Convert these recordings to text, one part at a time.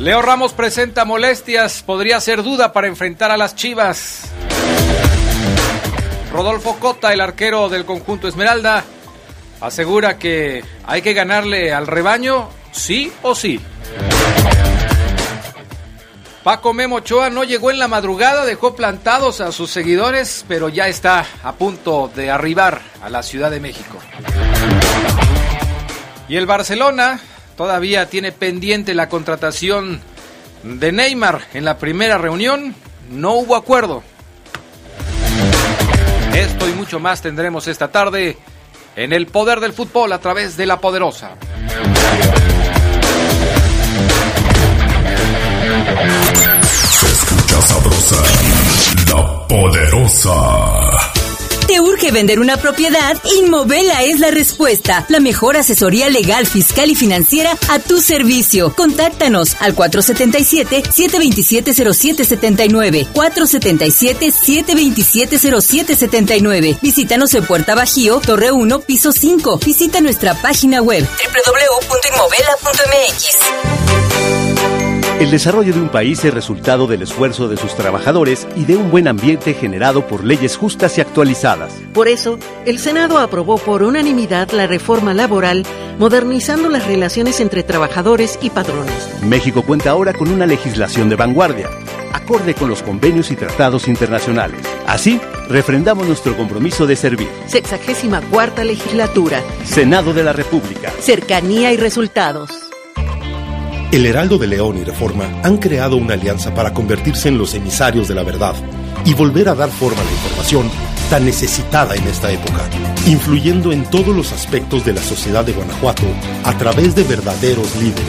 Leo Ramos presenta molestias, podría ser duda para enfrentar a las Chivas. Rodolfo Cota, el arquero del conjunto Esmeralda, asegura que hay que ganarle al rebaño, sí o sí. Paco Memo Ochoa no llegó en la madrugada, dejó plantados a sus seguidores, pero ya está a punto de arribar a la Ciudad de México. Y el Barcelona todavía tiene pendiente la contratación de Neymar en la primera reunión. No hubo acuerdo. Esto y mucho más tendremos esta tarde en el poder del fútbol a través de la poderosa. Se escucha sabrosa, la poderosa. ¿Te urge vender una propiedad? Inmovela es la respuesta. La mejor asesoría legal, fiscal y financiera a tu servicio. Contáctanos al 477-727-0779. 477-727-0779. Visítanos en Puerta Bajío, Torre 1, piso 5. Visita nuestra página web www.inmovela.mx. El desarrollo de un país es resultado del esfuerzo de sus trabajadores y de un buen ambiente generado por leyes justas y actualizadas. Por eso, el Senado aprobó por unanimidad la reforma laboral, modernizando las relaciones entre trabajadores y patronos. México cuenta ahora con una legislación de vanguardia, acorde con los convenios y tratados internacionales. Así, refrendamos nuestro compromiso de servir. Sexagésima cuarta legislatura. Senado de la República. Cercanía y resultados. El Heraldo de León y Reforma han creado una alianza para convertirse en los emisarios de la verdad y volver a dar forma a la información tan necesitada en esta época, influyendo en todos los aspectos de la sociedad de Guanajuato a través de verdaderos líderes.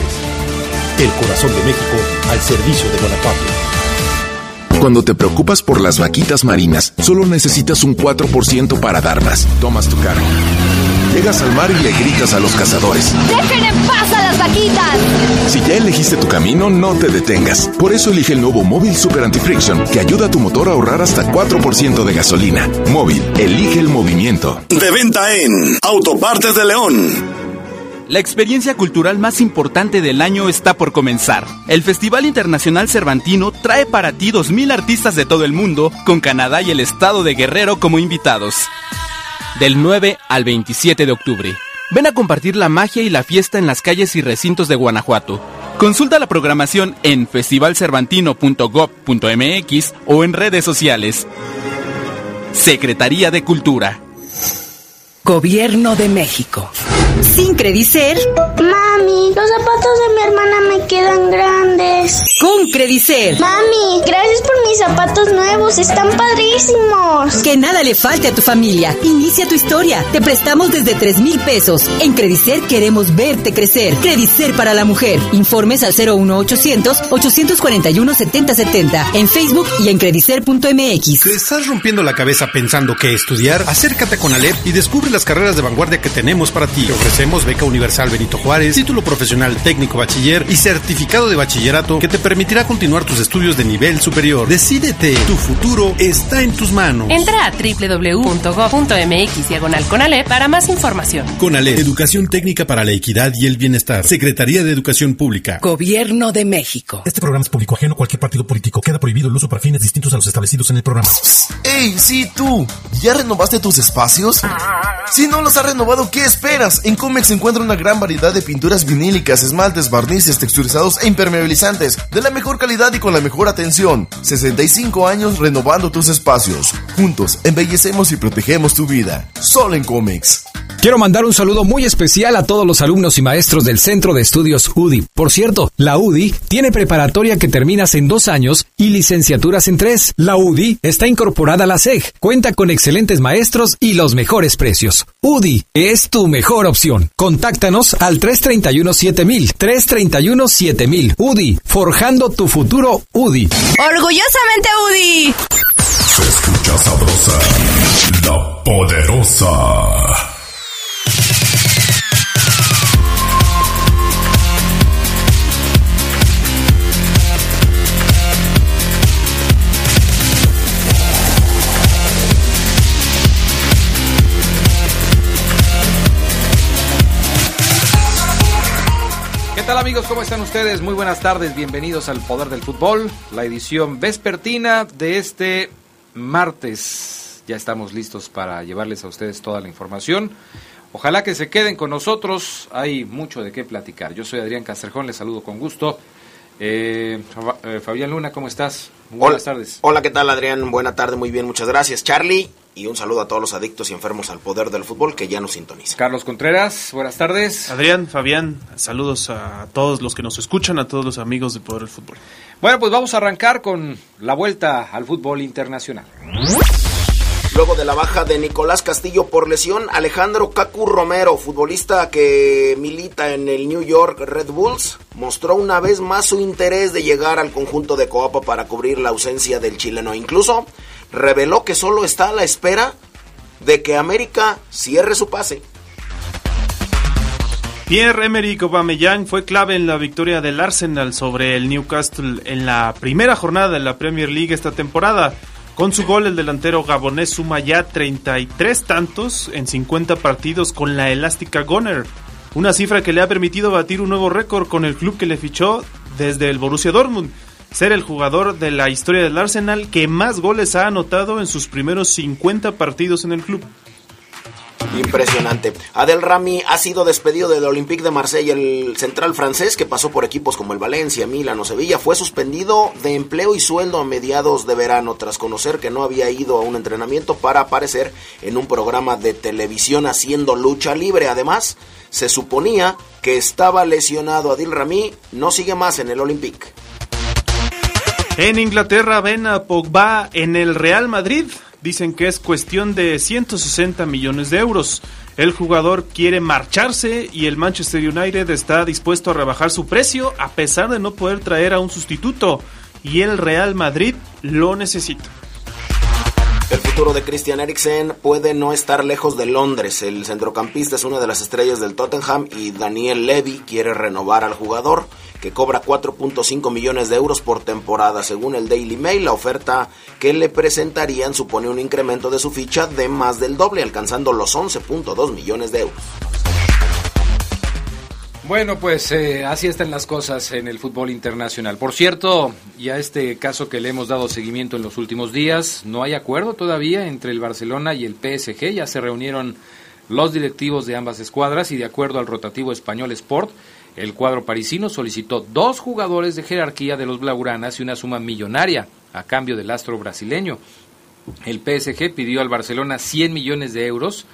El corazón de México al servicio de Guanajuato. Cuando te preocupas por las vaquitas marinas, solo necesitas un 4% para dar más. Tomas tu cargo. Llegas al mar y le gritas a los cazadores. ¡Dejen en paz a las vaquitas! Si ya elegiste tu camino, no te detengas. Por eso elige el nuevo Móvil Super Anti-Friction, que ayuda a tu motor a ahorrar hasta 4% de gasolina. Móvil, elige el movimiento. De venta en Autopartes de León. La experiencia cultural más importante del año está por comenzar. El Festival Internacional Cervantino trae para ti 2.000 artistas de todo el mundo, con Canadá y el estado de Guerrero como invitados. Del 9 al 27 de octubre. Ven a compartir la magia y la fiesta en las calles y recintos de Guanajuato. Consulta la programación en festivalcervantino.gov.mx o en redes sociales. Secretaría de Cultura. Gobierno de México. Sin Credicer. Mami, los zapatos de mi hermana me quedan grandes. Con Credicer. Mami, gracias por mis zapatos nuevos, están padrísimos. Que nada le falte a tu familia. Inicia tu historia. Te prestamos desde 3 mil pesos. En Credicer queremos verte crecer. Credicer para la mujer. Informes al 01800 841 7070. En Facebook y en credicer.mx. ¿Te estás rompiendo la cabeza pensando qué estudiar? Acércate con Alep y descubre las carreras de vanguardia que tenemos para ti. Te ofrecemos beca universal Benito Juárez, título profesional técnico bachiller y certificado de bachillerato que te permitirá continuar tus estudios de nivel superior. Decídete, tu futuro está en tus manos. Entra a www.go.mx diagonal Conalep para más información. Conalep, Educación Técnica para la Equidad y el Bienestar. Secretaría de Educación Pública. Gobierno de México. Este programa es público ajeno a cualquier partido político. Queda prohibido el uso para fines distintos a los establecidos en el programa. ¡Ey, sí tú! ¿Ya renovaste tus espacios? Si no los has renovado, ¿qué esperas? En Comex se encuentra una gran variedad de pinturas vinílicas, esmaltes, barnices, texturizados e impermeabilizantes de la mejor calidad y con la mejor atención. 65 años renovando tus espacios. Juntos embellecemos y protegemos tu vida. Solo en Comex. Quiero mandar un saludo muy especial a todos los alumnos y maestros del Centro de Estudios UDI. Por cierto, la UDI tiene preparatoria que terminas en dos años y licenciaturas en tres. La UDI está incorporada a la SEG, cuenta con excelentes maestros y los mejores precios. UDI es tu mejor opción. Contáctanos al 331-7000. 331-7000. UDI, forjando tu futuro UDI. Orgullosamente UDI. Se escucha sabrosa, la poderosa. ¿Qué tal amigos? ¿Cómo están ustedes? Muy buenas tardes, bienvenidos al Poder del Fútbol, la edición vespertina de este martes. Ya estamos listos para llevarles a ustedes toda la información. Ojalá que se queden con nosotros, hay mucho de qué platicar. Yo soy Adrián Castrejón, les saludo con gusto. Eh, eh, Fabián Luna, ¿cómo estás? buenas tardes. Hola, ¿qué tal Adrián? Buena tarde, muy bien, muchas gracias. Charlie, y un saludo a todos los adictos y enfermos al poder del fútbol que ya nos sintonizan. Carlos Contreras, buenas tardes. Adrián, Fabián, saludos a todos los que nos escuchan, a todos los amigos de Poder del Fútbol. Bueno, pues vamos a arrancar con la vuelta al fútbol internacional. Luego de la baja de Nicolás Castillo por lesión, Alejandro Cacu Romero, futbolista que milita en el New York Red Bulls, mostró una vez más su interés de llegar al conjunto de Coapa para cubrir la ausencia del chileno. Incluso reveló que solo está a la espera de que América cierre su pase. Pierre-Emerick Aubameyang fue clave en la victoria del Arsenal sobre el Newcastle en la primera jornada de la Premier League esta temporada. Con su gol, el delantero gabonés suma ya 33 tantos en 50 partidos con la elástica Goner, una cifra que le ha permitido batir un nuevo récord con el club que le fichó desde el Borussia Dortmund ser el jugador de la historia del Arsenal que más goles ha anotado en sus primeros 50 partidos en el club. Impresionante. Adel Rami ha sido despedido del Olympique de Marsella. El central francés, que pasó por equipos como el Valencia, Milan o Sevilla, fue suspendido de empleo y sueldo a mediados de verano tras conocer que no había ido a un entrenamiento para aparecer en un programa de televisión haciendo lucha libre. Además, se suponía que estaba lesionado. Adil Rami no sigue más en el Olympique. En Inglaterra ven a Pogba en el Real Madrid. Dicen que es cuestión de 160 millones de euros. El jugador quiere marcharse y el Manchester United está dispuesto a rebajar su precio a pesar de no poder traer a un sustituto. Y el Real Madrid lo necesita. El futuro de Christian Eriksen puede no estar lejos de Londres. El centrocampista es una de las estrellas del Tottenham y Daniel Levy quiere renovar al jugador que cobra 4.5 millones de euros por temporada. Según el Daily Mail, la oferta que le presentarían supone un incremento de su ficha de más del doble, alcanzando los 11.2 millones de euros. Bueno, pues eh, así están las cosas en el fútbol internacional. Por cierto, y a este caso que le hemos dado seguimiento en los últimos días, no hay acuerdo todavía entre el Barcelona y el PSG. Ya se reunieron los directivos de ambas escuadras y de acuerdo al rotativo español Sport, el cuadro parisino solicitó dos jugadores de jerarquía de los Blaugranas y una suma millonaria a cambio del astro brasileño. El PSG pidió al Barcelona 100 millones de euros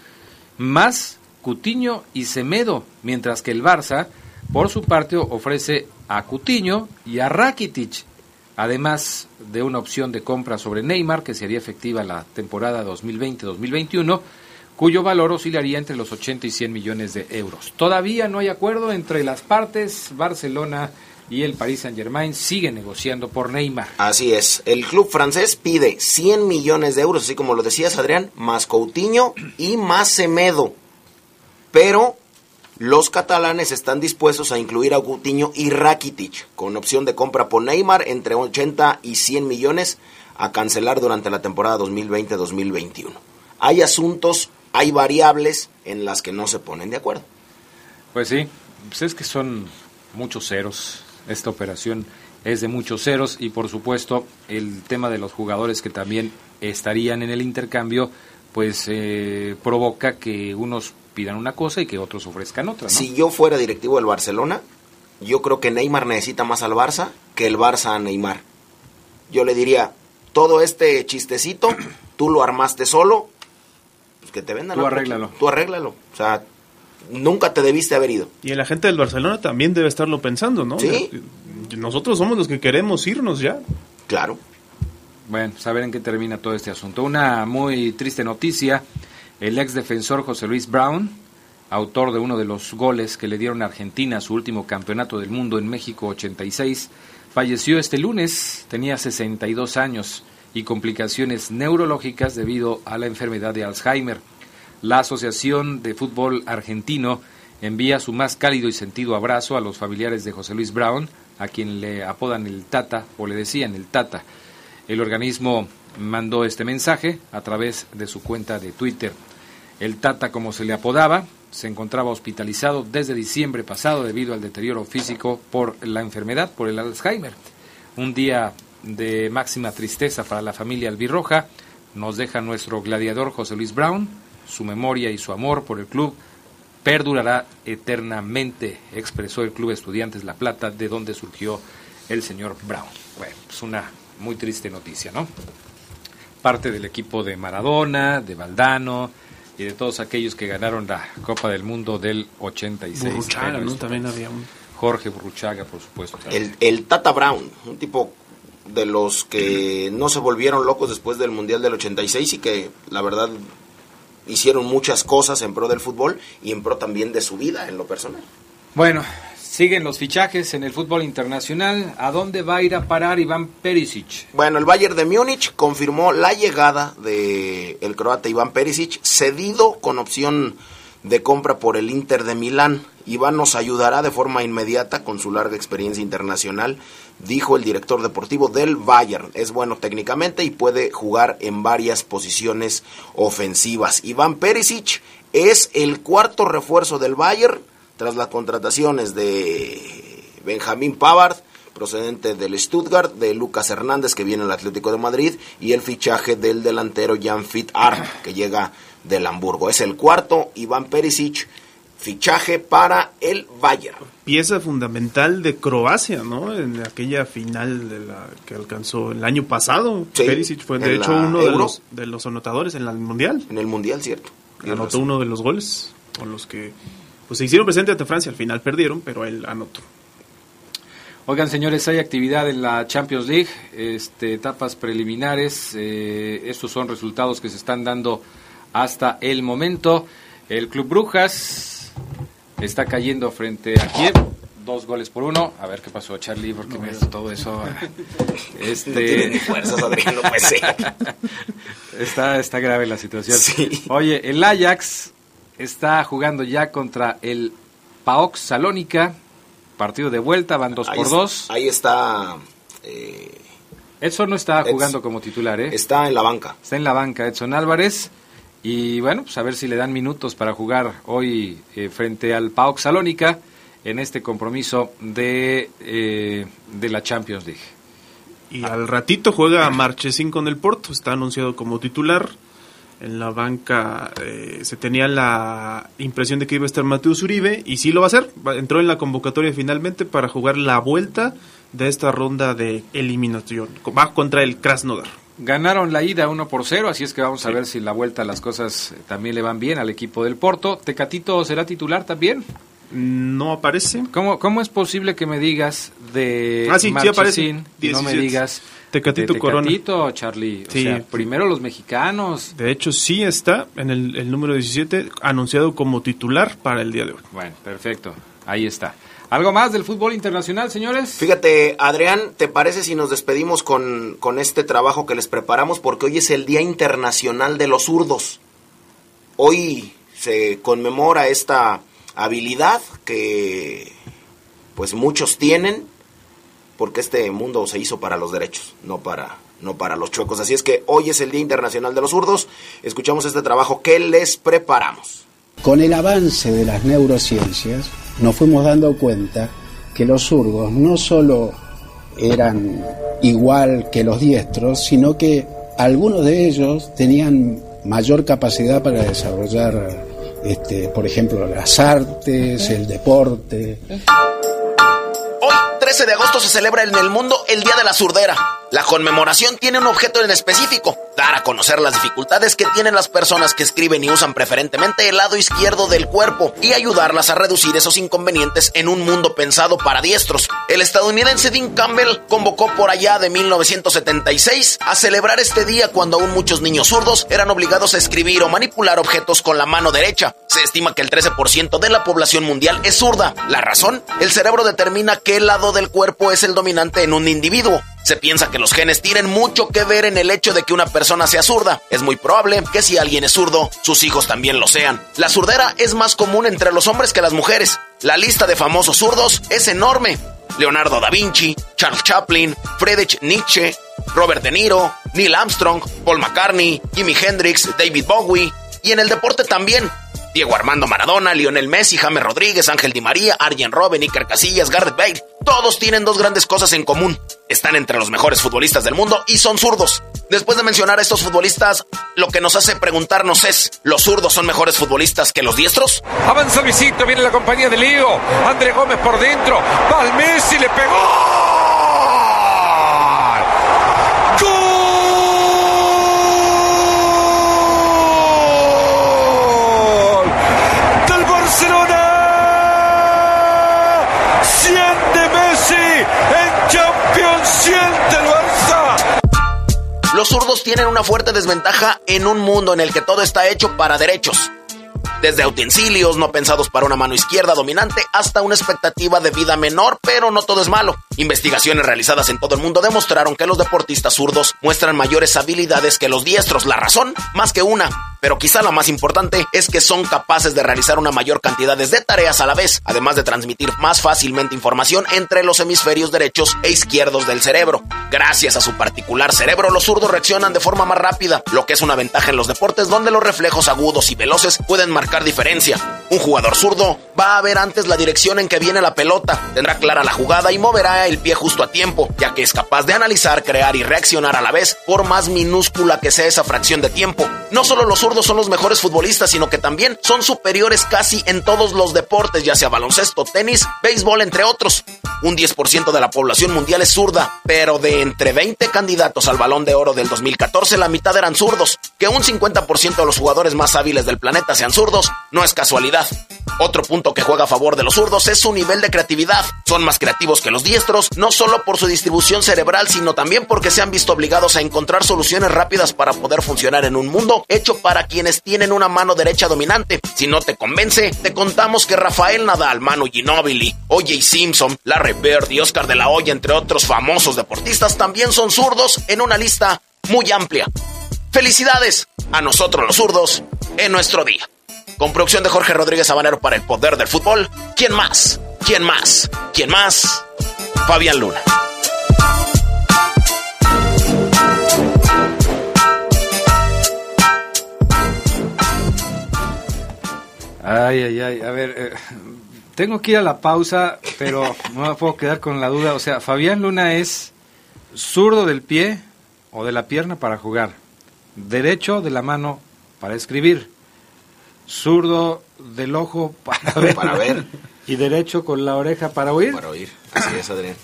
más Cutiño y Semedo, mientras que el Barça, por su parte, ofrece a Cutiño y a Rakitic, además de una opción de compra sobre Neymar que sería efectiva la temporada 2020-2021 cuyo valor oscilaría entre los 80 y 100 millones de euros. Todavía no hay acuerdo entre las partes. Barcelona y el Paris Saint-Germain sigue negociando por Neymar. Así es. El club francés pide 100 millones de euros, así como lo decías, Adrián, más Coutinho y más Semedo. Pero los catalanes están dispuestos a incluir a Coutinho y Rakitic, con opción de compra por Neymar entre 80 y 100 millones a cancelar durante la temporada 2020-2021. Hay asuntos hay variables en las que no se ponen de acuerdo. Pues sí, pues es que son muchos ceros. Esta operación es de muchos ceros y por supuesto el tema de los jugadores que también estarían en el intercambio, pues eh, provoca que unos pidan una cosa y que otros ofrezcan otra. Si yo fuera directivo del Barcelona, yo creo que Neymar necesita más al Barça que el Barça a Neymar. Yo le diría, todo este chistecito, tú lo armaste solo, pues que te vendan. Tú arréglalo. Tú arréglalo. O sea, nunca te debiste haber ido. Y el agente del Barcelona también debe estarlo pensando, ¿no? Sí. Nosotros somos los que queremos irnos ya. Claro. Bueno, saber en qué termina todo este asunto. Una muy triste noticia. El ex defensor José Luis Brown, autor de uno de los goles que le dieron a Argentina su último campeonato del mundo en México 86, falleció este lunes. Tenía 62 años y complicaciones neurológicas debido a la enfermedad de Alzheimer. La Asociación de Fútbol Argentino envía su más cálido y sentido abrazo a los familiares de José Luis Brown, a quien le apodan el Tata o le decían el Tata. El organismo mandó este mensaje a través de su cuenta de Twitter. El Tata, como se le apodaba, se encontraba hospitalizado desde diciembre pasado debido al deterioro físico por la enfermedad, por el Alzheimer. Un día de máxima tristeza para la familia albirroja nos deja nuestro gladiador José Luis Brown. Su memoria y su amor por el club perdurará eternamente, expresó el Club Estudiantes La Plata, de donde surgió el señor Brown. Bueno, es una muy triste noticia, ¿no? Parte del equipo de Maradona, de Valdano y de todos aquellos que ganaron la Copa del Mundo del 86. Burruchaga, ¿no? También había un... Jorge Burruchaga, por supuesto. El, el Tata Brown, un tipo de los que no se volvieron locos después del Mundial del 86 y que la verdad hicieron muchas cosas en pro del fútbol y en pro también de su vida en lo personal. Bueno, siguen los fichajes en el fútbol internacional. ¿A dónde va a ir a parar Iván Perisic? Bueno, el Bayern de Múnich confirmó la llegada de el croata Iván Perisic, cedido con opción de compra por el Inter de Milán. Iván nos ayudará de forma inmediata con su larga experiencia internacional, dijo el director deportivo del Bayern. Es bueno técnicamente y puede jugar en varias posiciones ofensivas. Iván Perisic es el cuarto refuerzo del Bayern tras las contrataciones de Benjamín Pavard, procedente del Stuttgart, de Lucas Hernández, que viene al Atlético de Madrid, y el fichaje del delantero Jan Fit Art, que llega del Hamburgo. Es el cuarto, Iván Perisic, fichaje para el Bayern. pieza fundamental de Croacia, ¿no? En aquella final de la que alcanzó el año pasado. Sí, Perisic fue de hecho uno de los, de los anotadores en el Mundial. En el Mundial, cierto. Anotó uno de los goles con los que pues se hicieron presentes ante Francia. Al final perdieron, pero él anotó. Oigan, señores, hay actividad en la Champions League, este, etapas preliminares. eh, estos son resultados que se están dando hasta el momento. El Club Brujas está cayendo frente a Kiev, dos goles por uno. A ver qué pasó, Charlie, porque me todo eso. Este, No tiene ni fuerzas, Adrián, no puede ser. Está, está grave la situación. Oye, el Ajax está jugando ya contra el PAOK Salónica. Partido de vuelta, van dos Ahí por es- dos. Ahí está. eh, Edson no está Edson. jugando como titular, ¿eh? Está en la banca. Está en la banca Edson Álvarez. Y bueno, pues a ver si le dan minutos para jugar hoy eh, frente al PAOK Salónica en este compromiso de, eh, de la Champions League. Y al ratito juega Marchesín con el Porto, está anunciado como titular. En la banca eh, se tenía la impresión de que iba a estar Mateus Uribe y sí lo va a hacer. Entró en la convocatoria finalmente para jugar la vuelta de esta ronda de eliminación. Va contra el Krasnodar. Ganaron la ida 1 por 0, así es que vamos a ver si en la vuelta las cosas eh, también le van bien al equipo del Porto. ¿Tecatito será titular también? No aparece. ¿Cómo, cómo es posible que me digas de Ah, sí, sí aparece. No me 17. digas Tecatito de Corona. Tecatito, Charlie? O Sí. sea, primero los mexicanos. De hecho, sí está en el, el número 17 anunciado como titular para el día de hoy. Bueno, perfecto. Ahí está. ¿Algo más del fútbol internacional, señores? Fíjate, Adrián, ¿te parece si nos despedimos con, con este trabajo que les preparamos? Porque hoy es el Día Internacional de los Zurdos. Hoy se conmemora esta habilidad que pues muchos tienen porque este mundo se hizo para los derechos, no para no para los chuecos. Así es que hoy es el Día Internacional de los Zurdos. Escuchamos este trabajo que les preparamos. Con el avance de las neurociencias nos fuimos dando cuenta que los zurdos no solo eran igual que los diestros, sino que algunos de ellos tenían mayor capacidad para desarrollar, este, por ejemplo, las artes, el deporte. Hoy, 13 de agosto, se celebra en el mundo el Día de la Surdera. La conmemoración tiene un objeto en específico, dar a conocer las dificultades que tienen las personas que escriben y usan preferentemente el lado izquierdo del cuerpo y ayudarlas a reducir esos inconvenientes en un mundo pensado para diestros. El estadounidense Dean Campbell convocó por allá de 1976 a celebrar este día cuando aún muchos niños zurdos eran obligados a escribir o manipular objetos con la mano derecha. Se estima que el 13% de la población mundial es zurda. ¿La razón? El cerebro determina qué lado del cuerpo es el dominante en un individuo. Se piensa que los genes tienen mucho que ver en el hecho de que una persona sea zurda. Es muy probable que si alguien es zurdo, sus hijos también lo sean. La zurdera es más común entre los hombres que las mujeres. La lista de famosos zurdos es enorme. Leonardo da Vinci, Charles Chaplin, Friedrich Nietzsche, Robert De Niro, Neil Armstrong, Paul McCartney, Jimi Hendrix, David Bowie. Y en el deporte también. Diego Armando Maradona, Lionel Messi, James Rodríguez, Ángel Di María, Arjen Robben, Iker Casillas, Garrett Bale. Todos tienen dos grandes cosas en común. Están entre los mejores futbolistas del mundo y son zurdos. Después de mencionar a estos futbolistas, lo que nos hace preguntarnos es, ¿los zurdos son mejores futbolistas que los diestros? Avanza Luisito, viene la compañía de Lío. André Gómez por dentro. Va al Messi, le pegó. Los zurdos tienen una fuerte desventaja en un mundo en el que todo está hecho para derechos. Desde utensilios no pensados para una mano izquierda dominante hasta una expectativa de vida menor, pero no todo es malo. Investigaciones realizadas en todo el mundo demostraron que los deportistas zurdos muestran mayores habilidades que los diestros. La razón, más que una, pero quizá la más importante es que son capaces de realizar una mayor cantidad de tareas a la vez, además de transmitir más fácilmente información entre los hemisferios derechos e izquierdos del cerebro. Gracias a su particular cerebro, los zurdos reaccionan de forma más rápida, lo que es una ventaja en los deportes donde los reflejos agudos y veloces pueden marcar diferencia. Un jugador zurdo va a ver antes la dirección en que viene la pelota, tendrá clara la jugada y moverá el pie justo a tiempo, ya que es capaz de analizar, crear y reaccionar a la vez, por más minúscula que sea esa fracción de tiempo. No solo los zurdos son los mejores futbolistas, sino que también son superiores casi en todos los deportes, ya sea baloncesto, tenis, béisbol, entre otros. Un 10% de la población mundial es zurda, pero de entre 20 candidatos al balón de oro del 2014, la mitad eran zurdos. Que un 50% de los jugadores más hábiles del planeta sean zurdos no es casualidad. Otro punto que juega a favor de los zurdos es su nivel de creatividad. Son más creativos que los diestros, no solo por su distribución cerebral, sino también porque se han visto obligados a encontrar soluciones rápidas para poder funcionar en un mundo hecho para quienes tienen una mano derecha dominante. Si no te convence, te contamos que Rafael Nadal, Manu Ginóbili, O.J. Simpson, Larry Bird y Oscar de la Hoya, entre otros famosos deportistas, también son zurdos en una lista muy amplia. Felicidades a nosotros los zurdos en nuestro día. Con producción de Jorge Rodríguez Habanero para el Poder del Fútbol. ¿Quién más? ¿Quién más? ¿Quién más? Fabián Luna. Ay, ay, ay. A ver, eh, tengo que ir a la pausa, pero no me puedo quedar con la duda. O sea, Fabián Luna es zurdo del pie o de la pierna para jugar, derecho de la mano para escribir, zurdo del ojo para ver, Para ver. y derecho con la oreja para oír. Para oír. Así es, Adrián.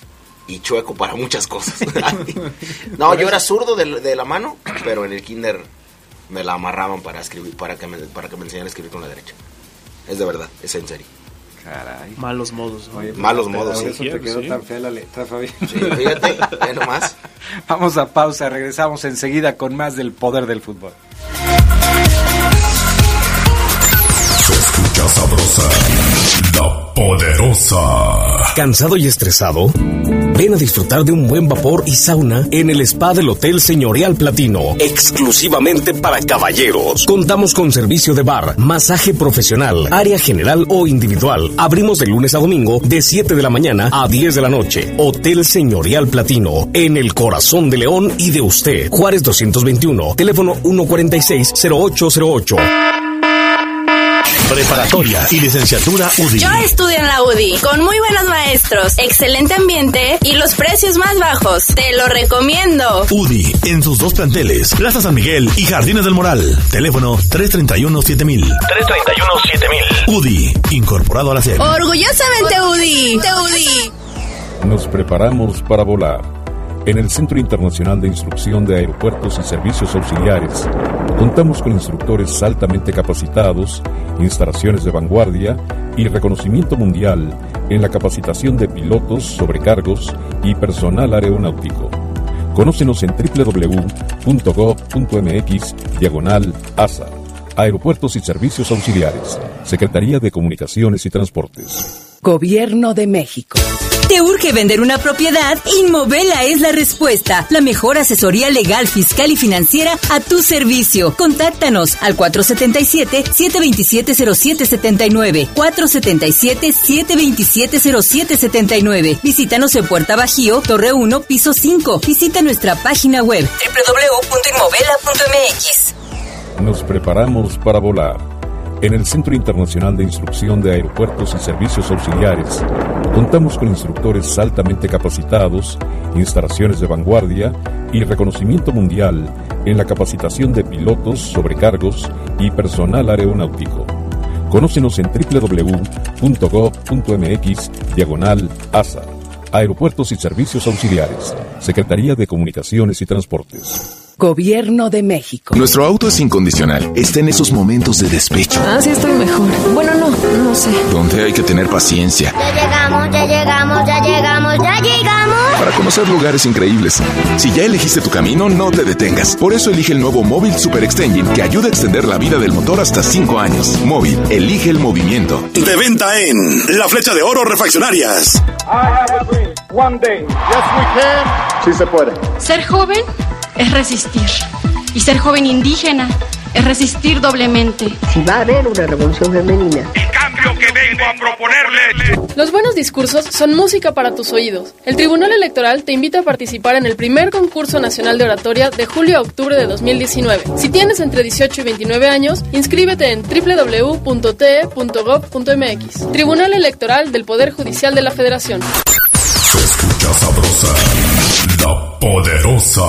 Y chueco para muchas cosas. no, yo era zurdo de, de la mano, pero en el kinder me la amarraban para escribir, para que me, para que me enseñaran a escribir con la derecha. Es de verdad, es en serio. Caray. Malos modos. Oye, pues, Malos modos, por sí. eso te quedó Sí. tan fea la letra, Fabián. Sí, fíjate, ve nomás. Vamos a pausa, regresamos enseguida con más del poder del fútbol. Sabrosa, la poderosa. ¿Cansado y estresado? Ven a disfrutar de un buen vapor y sauna en el spa del Hotel Señorial Platino, exclusivamente para caballeros. Contamos con servicio de bar, masaje profesional, área general o individual. Abrimos de lunes a domingo de 7 de la mañana a 10 de la noche. Hotel Señorial Platino, en el corazón de León y de usted. Juárez 221, teléfono 146-0808. Preparatoria y licenciatura UDI. Yo estudio en la UDI, con muy buenos maestros, excelente ambiente y los precios más bajos. Te lo recomiendo. UDI en sus dos planteles, Plaza San Miguel y Jardines del Moral. Teléfono 331-7000. 331-7000. UDI, incorporado a la serie. Orgullosamente UDI. Te UDI. Nos preparamos para volar. En el Centro Internacional de Instrucción de Aeropuertos y Servicios Auxiliares, contamos con instructores altamente capacitados, instalaciones de vanguardia y reconocimiento mundial en la capacitación de pilotos, sobrecargos y personal aeronáutico. Conócenos en www.gov.mx diagonal ASA. Aeropuertos y Servicios Auxiliares. Secretaría de Comunicaciones y Transportes. Gobierno de México. ¿Te urge vender una propiedad? Inmovela es la respuesta. La mejor asesoría legal, fiscal y financiera a tu servicio. Contáctanos al 477-727-0779. 477-727-0779. Visítanos en Puerta Bajío, Torre 1, piso 5. Visita nuestra página web www.inmovela.mx. Nos preparamos para volar. En el Centro Internacional de Instrucción de Aeropuertos y Servicios Auxiliares, contamos con instructores altamente capacitados, instalaciones de vanguardia y reconocimiento mundial en la capacitación de pilotos, sobrecargos y personal aeronáutico. Conócenos en www.gov.mx diagonal ASA. Aeropuertos y Servicios Auxiliares. Secretaría de Comunicaciones y Transportes. Gobierno de México. Nuestro auto es incondicional. Está en esos momentos de despecho. Ah, sí, estoy mejor. Bueno, no, no sé. Donde hay que tener paciencia. Ya llegamos, ya llegamos, ya llegamos, ya llegamos. Para conocer lugares increíbles. Si ya elegiste tu camino, no te detengas. Por eso elige el nuevo Móvil Super Extension que ayuda a extender la vida del motor hasta 5 años. Móvil, elige el movimiento. De venta en La Flecha de Oro Refaccionarias. One day. Yes, we can. Sí se puede. Ser joven es resistir. Y ser joven indígena es resistir doblemente. Si va a haber una revolución femenina. El cambio que vengo a proponerle. Los buenos discursos son música para tus oídos. El Tribunal Electoral te invita a participar en el primer concurso nacional de oratoria de julio a octubre de 2019. Si tienes entre 18 y 29 años, inscríbete en www.te.gov.mx. Tribunal Electoral del Poder Judicial de la Federación. Se escucha sabrosa, poderosa.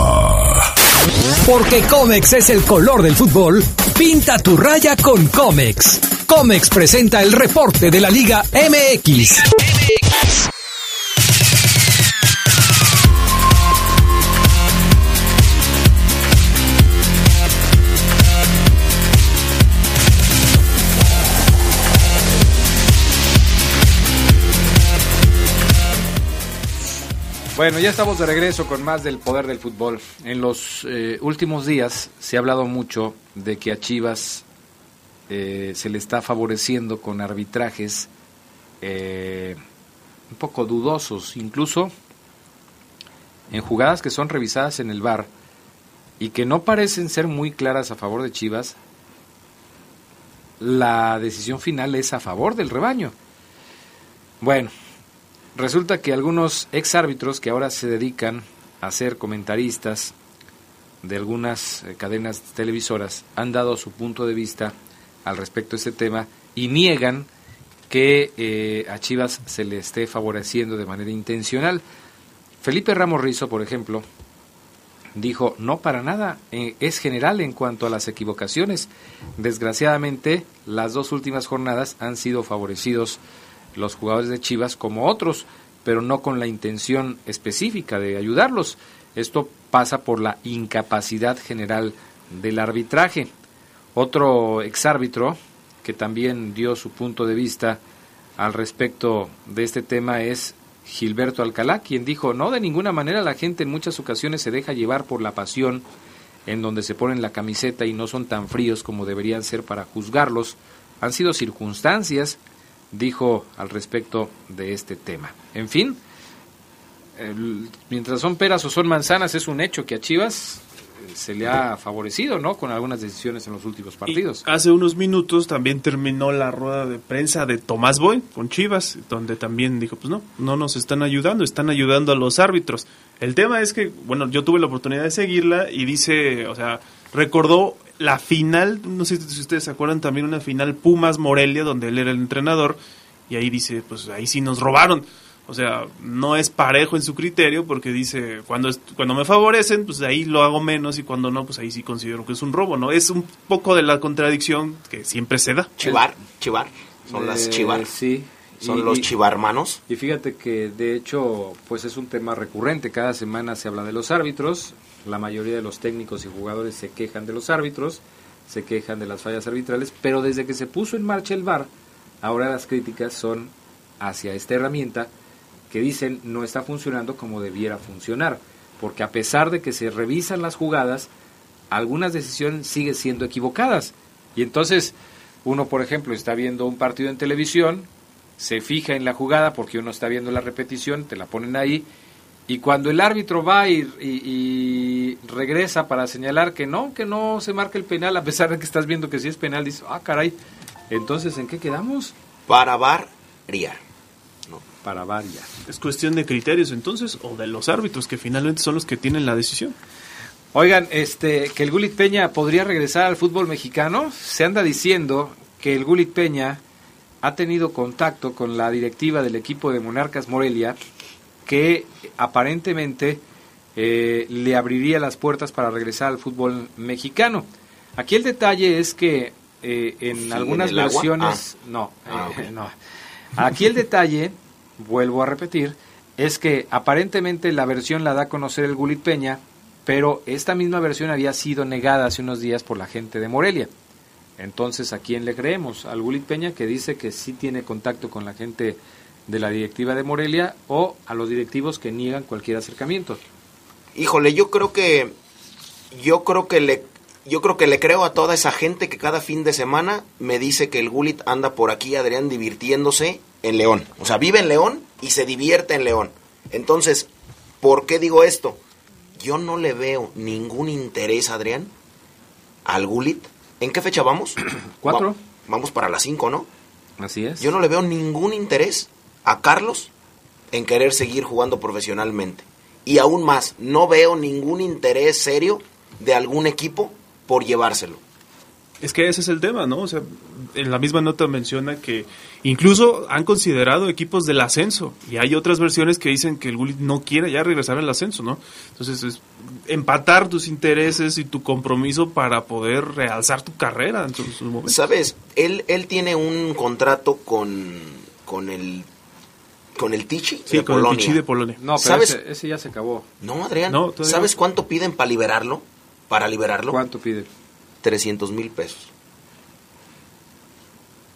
Porque Comex es el color del fútbol, pinta tu raya con Comex. Comex presenta el reporte de la Liga MX. Bueno, ya estamos de regreso con más del poder del fútbol. En los eh, últimos días se ha hablado mucho de que a Chivas eh, se le está favoreciendo con arbitrajes eh, un poco dudosos, incluso en jugadas que son revisadas en el VAR y que no parecen ser muy claras a favor de Chivas. La decisión final es a favor del rebaño. Bueno, Resulta que algunos ex árbitros que ahora se dedican a ser comentaristas de algunas eh, cadenas televisoras han dado su punto de vista al respecto de este tema y niegan que eh, a Chivas se le esté favoreciendo de manera intencional. Felipe Ramos Rizo, por ejemplo, dijo, no para nada, eh, es general en cuanto a las equivocaciones. Desgraciadamente, las dos últimas jornadas han sido favorecidos los jugadores de Chivas como otros, pero no con la intención específica de ayudarlos. Esto pasa por la incapacidad general del arbitraje. Otro exárbitro que también dio su punto de vista al respecto de este tema es Gilberto Alcalá, quien dijo, no, de ninguna manera la gente en muchas ocasiones se deja llevar por la pasión en donde se ponen la camiseta y no son tan fríos como deberían ser para juzgarlos. Han sido circunstancias dijo al respecto de este tema. En fin, el, mientras son peras o son manzanas, es un hecho que a Chivas eh, se le ha favorecido, ¿no? Con algunas decisiones en los últimos partidos. Y hace unos minutos también terminó la rueda de prensa de Tomás Boy con Chivas, donde también dijo, pues no, no nos están ayudando, están ayudando a los árbitros. El tema es que, bueno, yo tuve la oportunidad de seguirla y dice, o sea, recordó la final, no sé si ustedes se acuerdan también una final Pumas Morelia donde él era el entrenador y ahí dice, pues ahí sí nos robaron. O sea, no es parejo en su criterio porque dice, cuando cuando me favorecen, pues ahí lo hago menos y cuando no, pues ahí sí considero que es un robo, ¿no? Es un poco de la contradicción que siempre se da. Chivar, chivar, son las Eh, chivar. Sí. Son Y- los chivarmanos. Y fíjate que de hecho pues es un tema recurrente, cada semana se habla de los árbitros, la mayoría de los técnicos y jugadores se quejan de los árbitros, se quejan de las fallas arbitrales, pero desde que se puso en marcha el VAR, ahora las críticas son hacia esta herramienta que dicen no está funcionando como debiera funcionar, porque a pesar de que se revisan las jugadas, algunas decisiones siguen siendo equivocadas. Y entonces uno, por ejemplo, está viendo un partido en televisión, se fija en la jugada porque uno está viendo la repetición, te la ponen ahí, y cuando el árbitro va y, y- y regresa para señalar que no, que no se marca el penal, a pesar de que estás viendo que sí es penal, dices, ah, caray, entonces, ¿en qué quedamos? Para variar. Para variar. Es cuestión de criterios entonces, o de los árbitros, que finalmente son los que tienen la decisión. Oigan, este, que el Gulit Peña podría regresar al fútbol mexicano. Se anda diciendo que el Gulit Peña ha tenido contacto con la directiva del equipo de Monarcas Morelia, que aparentemente eh, le abriría las puertas para regresar al fútbol mexicano. Aquí el detalle es que eh, en ¿Sí, algunas en versiones, Ah. no, Ah, eh, ok. no. Aquí el detalle, vuelvo a repetir, es que aparentemente la versión la da a conocer el Gulit Peña, pero esta misma versión había sido negada hace unos días por la gente de Morelia. Entonces, ¿a quién le creemos? ¿Al Gulit Peña que dice que sí tiene contacto con la gente de la directiva de Morelia o a los directivos que niegan cualquier acercamiento? Híjole, yo creo que yo creo que le yo creo que le creo a toda esa gente que cada fin de semana me dice que el Gulit anda por aquí, Adrián, divirtiéndose en León. O sea, vive en León y se divierte en León. Entonces, ¿por qué digo esto? Yo no le veo ningún interés, Adrián, al Gulit. ¿En qué fecha vamos? Cuatro. Va- vamos para las cinco, ¿no? Así es. Yo no le veo ningún interés a Carlos en querer seguir jugando profesionalmente. Y aún más, no veo ningún interés serio de algún equipo por llevárselo. Es que ese es el tema, ¿no? O sea, en la misma nota menciona que incluso han considerado equipos del ascenso y hay otras versiones que dicen que el Gullit no quiere ya regresar al ascenso, ¿no? Entonces es empatar tus intereses y tu compromiso para poder realzar tu carrera en sus, sus momentos. ¿Sabes? Él, él tiene un contrato con, con el con el Tichi Sí, de con el Polonia. Tichi de Polonia. No, pero ¿Sabes? ese, ese ya se acabó. No, Adrián. No, ¿Sabes cuánto piden para liberarlo? Para liberarlo. ¿Cuánto pide? 300 mil pesos.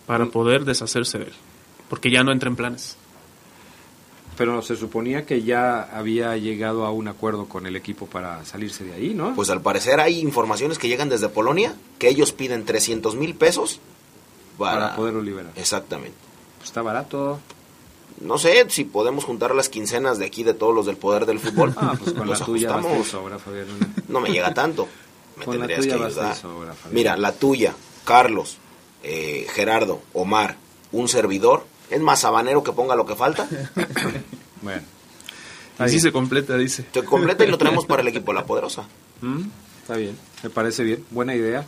Para poder deshacerse de él. Porque ya no entra en planes. Pero se suponía que ya había llegado a un acuerdo con el equipo para salirse de ahí, ¿no? Pues al parecer hay informaciones que llegan desde Polonia que ellos piden 300 mil pesos para... para poderlo liberar. Exactamente. Pues está barato. No sé si podemos juntar las quincenas de aquí de todos los del poder del fútbol. Ah, pues con la Los tuya basta y ajustamos. sobra, Fabián. No me llega tanto. Me Con tendrías que ayudar. Mira, la tuya, Carlos, eh, Gerardo, Omar, un servidor. Es más sabanero que ponga lo que falta. Bueno. Así se completa, dice. Se completa y lo traemos para el equipo La Poderosa. Mm, Está bien, me parece bien. Buena idea.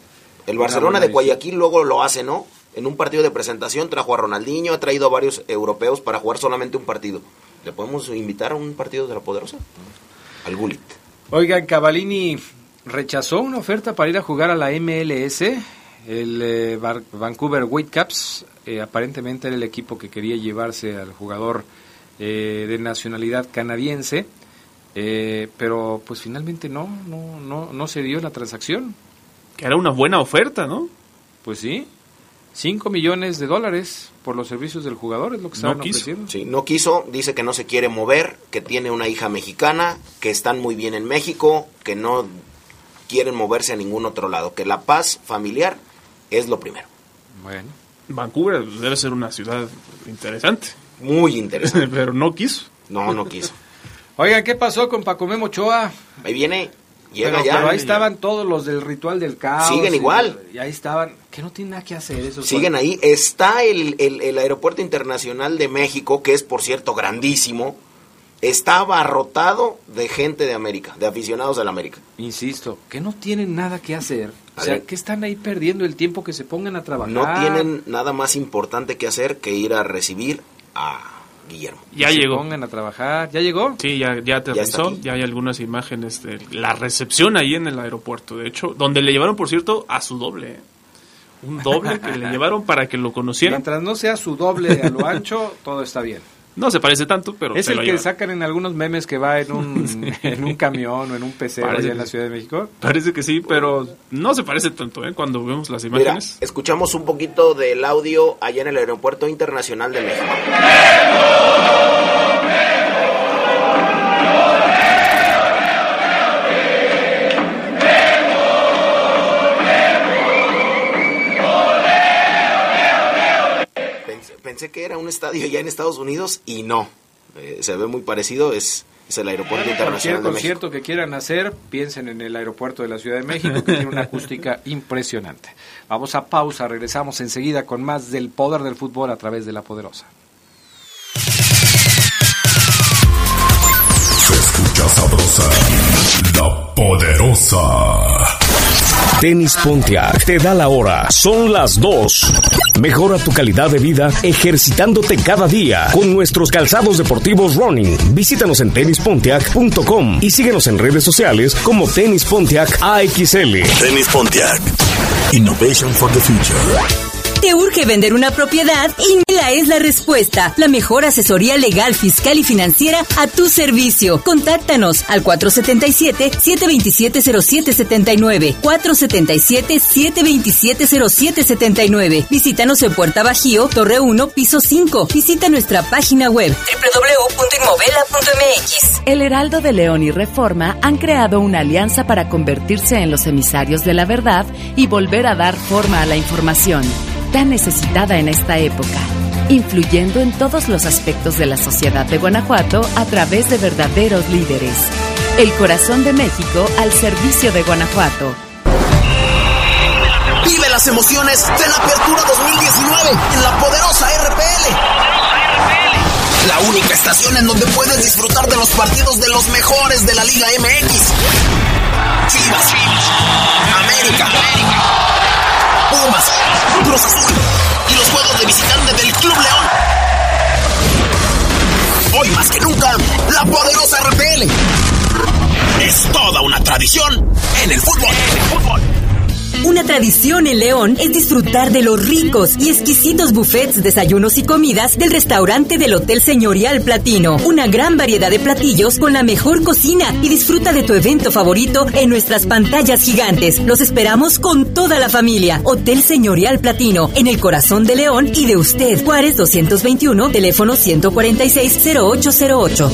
El Barcelona de Guayaquil luego lo hace, ¿no? En un partido de presentación trajo a Ronaldinho, ha traído a varios europeos para jugar solamente un partido. ¿Le podemos invitar a un partido de La Poderosa? Al Gullit. Oigan, Cavalini rechazó una oferta para ir a jugar a la MLS. El eh, Vancouver Whitecaps eh, aparentemente era el equipo que quería llevarse al jugador eh, de nacionalidad canadiense, eh, pero pues finalmente no, no, no, no se dio la transacción. Que era una buena oferta, ¿no? Pues sí, 5 millones de dólares por los servicios del jugador es lo que estaban ofreciendo. Sí, no quiso, dice que no se quiere mover, que tiene una hija mexicana, que están muy bien en México, que no quieren moverse a ningún otro lado, que la paz familiar es lo primero. Bueno. Vancouver debe ser una ciudad interesante. Muy interesante. Pero no quiso. No, no quiso. Oigan, ¿qué pasó con Paco Memo Ochoa? Ahí viene, llega pero, ya. pero ahí estaban todos los del ritual del caos. Siguen y- igual. Y, ahí estaban, que no tienen nada que hacer esos Siguen ahí. Está el, el- el Aeropuerto Internacional de México, que es por cierto grandísimo. Está abarrotado de gente de América, de aficionados de la América. Insisto, que no tienen nada que hacer. O sea, que están ahí perdiendo el tiempo que se pongan a trabajar. No tienen nada más importante que hacer que ir a recibir a Guillermo. Ya Que se llegó. pongan a trabajar. ¿Ya llegó? Sí, ya, ya Ya aterrizó, aquí. ya, hay algunas imágenes de la recepción ahí en el aeropuerto, de hecho, donde le llevaron, por cierto, a su doble. ¿eh? un doble que le llevaron para que lo conocieran. Mientras no sea su doble a lo ancho, todo está bien. No se parece tanto, pero es el que llevan. sacan en algunos memes que va en un, en un camión o en un PC allá en la Ciudad de México. Parece que sí, pero no se parece tanto, ¿eh? Cuando vemos las Mira, imágenes. escuchamos un poquito del audio allá en el Aeropuerto Internacional de México. Pensé, que era un estadio ya en Estados Unidos y no. Eh, se ve muy parecido, es, es el Aeropuerto Cualquier Internacional de México. concierto que quieran hacer, piensen en el aeropuerto de la Ciudad de México, que tiene una acústica impresionante. Vamos a pausa, regresamos enseguida con más del poder del fútbol a través de la poderosa. Se escucha sabrosa, la poderosa. Tenis Pontiac te da la hora. Son las 2. Mejora tu calidad de vida ejercitándote cada día con nuestros calzados deportivos running. Visítanos en tenispontiac.com y síguenos en redes sociales como Tenis Pontiac AXL. Tenis Pontiac. Innovation for the future. ¿Te urge vender una propiedad? Inmela es la respuesta. La mejor asesoría legal, fiscal y financiera a tu servicio. Contáctanos al 477-727-0779. 477-727-0779. Visítanos en Puerta Bajío, Torre 1, piso 5. Visita nuestra página web www.inmovela.mx. El Heraldo de León y Reforma han creado una alianza para convertirse en los emisarios de la verdad y volver a dar forma a la información, tan necesitada en esta época, influyendo en todos los aspectos de la sociedad de Guanajuato a través de verdaderos líderes. El corazón de México al servicio de Guanajuato. Vive las emociones de la Apertura 2019 en la poderosa RPL. La única estación en donde puedes disfrutar de los partidos de los mejores de la Liga MX. Chivas, América, Pumas, Cruz Azul y los juegos de visitante del Club León. Hoy más que nunca, la poderosa RPL. Es toda una tradición en el fútbol. Una tradición en León es disfrutar de los ricos y exquisitos buffets, desayunos y comidas del restaurante del Hotel Señorial Platino. Una gran variedad de platillos con la mejor cocina y disfruta de tu evento favorito en nuestras pantallas gigantes. Los esperamos con toda la familia. Hotel Señorial Platino, en el corazón de León y de usted. Juárez 221, teléfono 146-0808.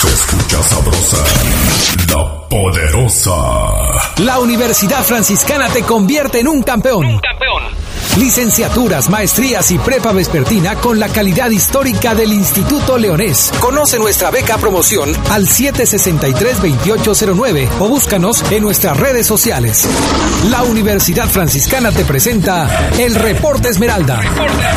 Se escucha sabrosa, la poderosa. La Universidad Franciscana te convierte en un campeón. Licenciaturas, maestrías y prepa vespertina con la calidad histórica del Instituto Leonés. Conoce nuestra beca promoción al 763-2809 o búscanos en nuestras redes sociales. La Universidad Franciscana te presenta el Reporte Esmeralda. Bueno, ya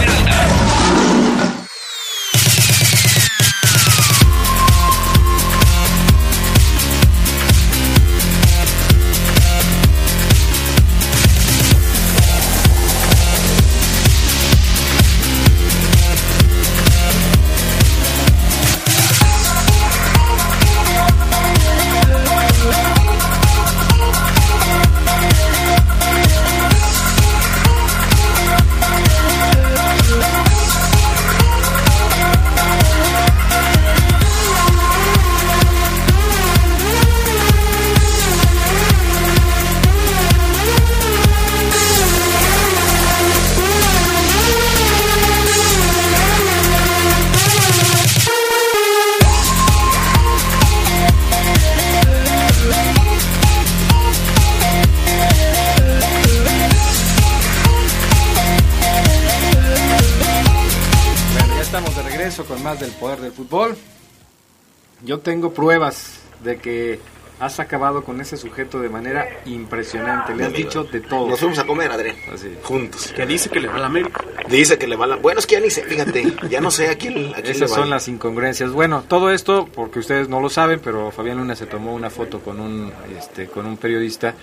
Yo tengo pruebas de que has acabado con ese sujeto de manera impresionante. Le has Amigo. dicho de todo. Nos fuimos a comer, Adrián. Así. Juntos. Que dice que le va a la América. Dice que le va la... Bueno, es que ya ni sé, fíjate. Ya no sé a quién, a quién le Esas va. son las incongruencias. Bueno, todo esto, porque ustedes no lo saben, pero Fabián Luna se tomó una foto con un, este, con un periodista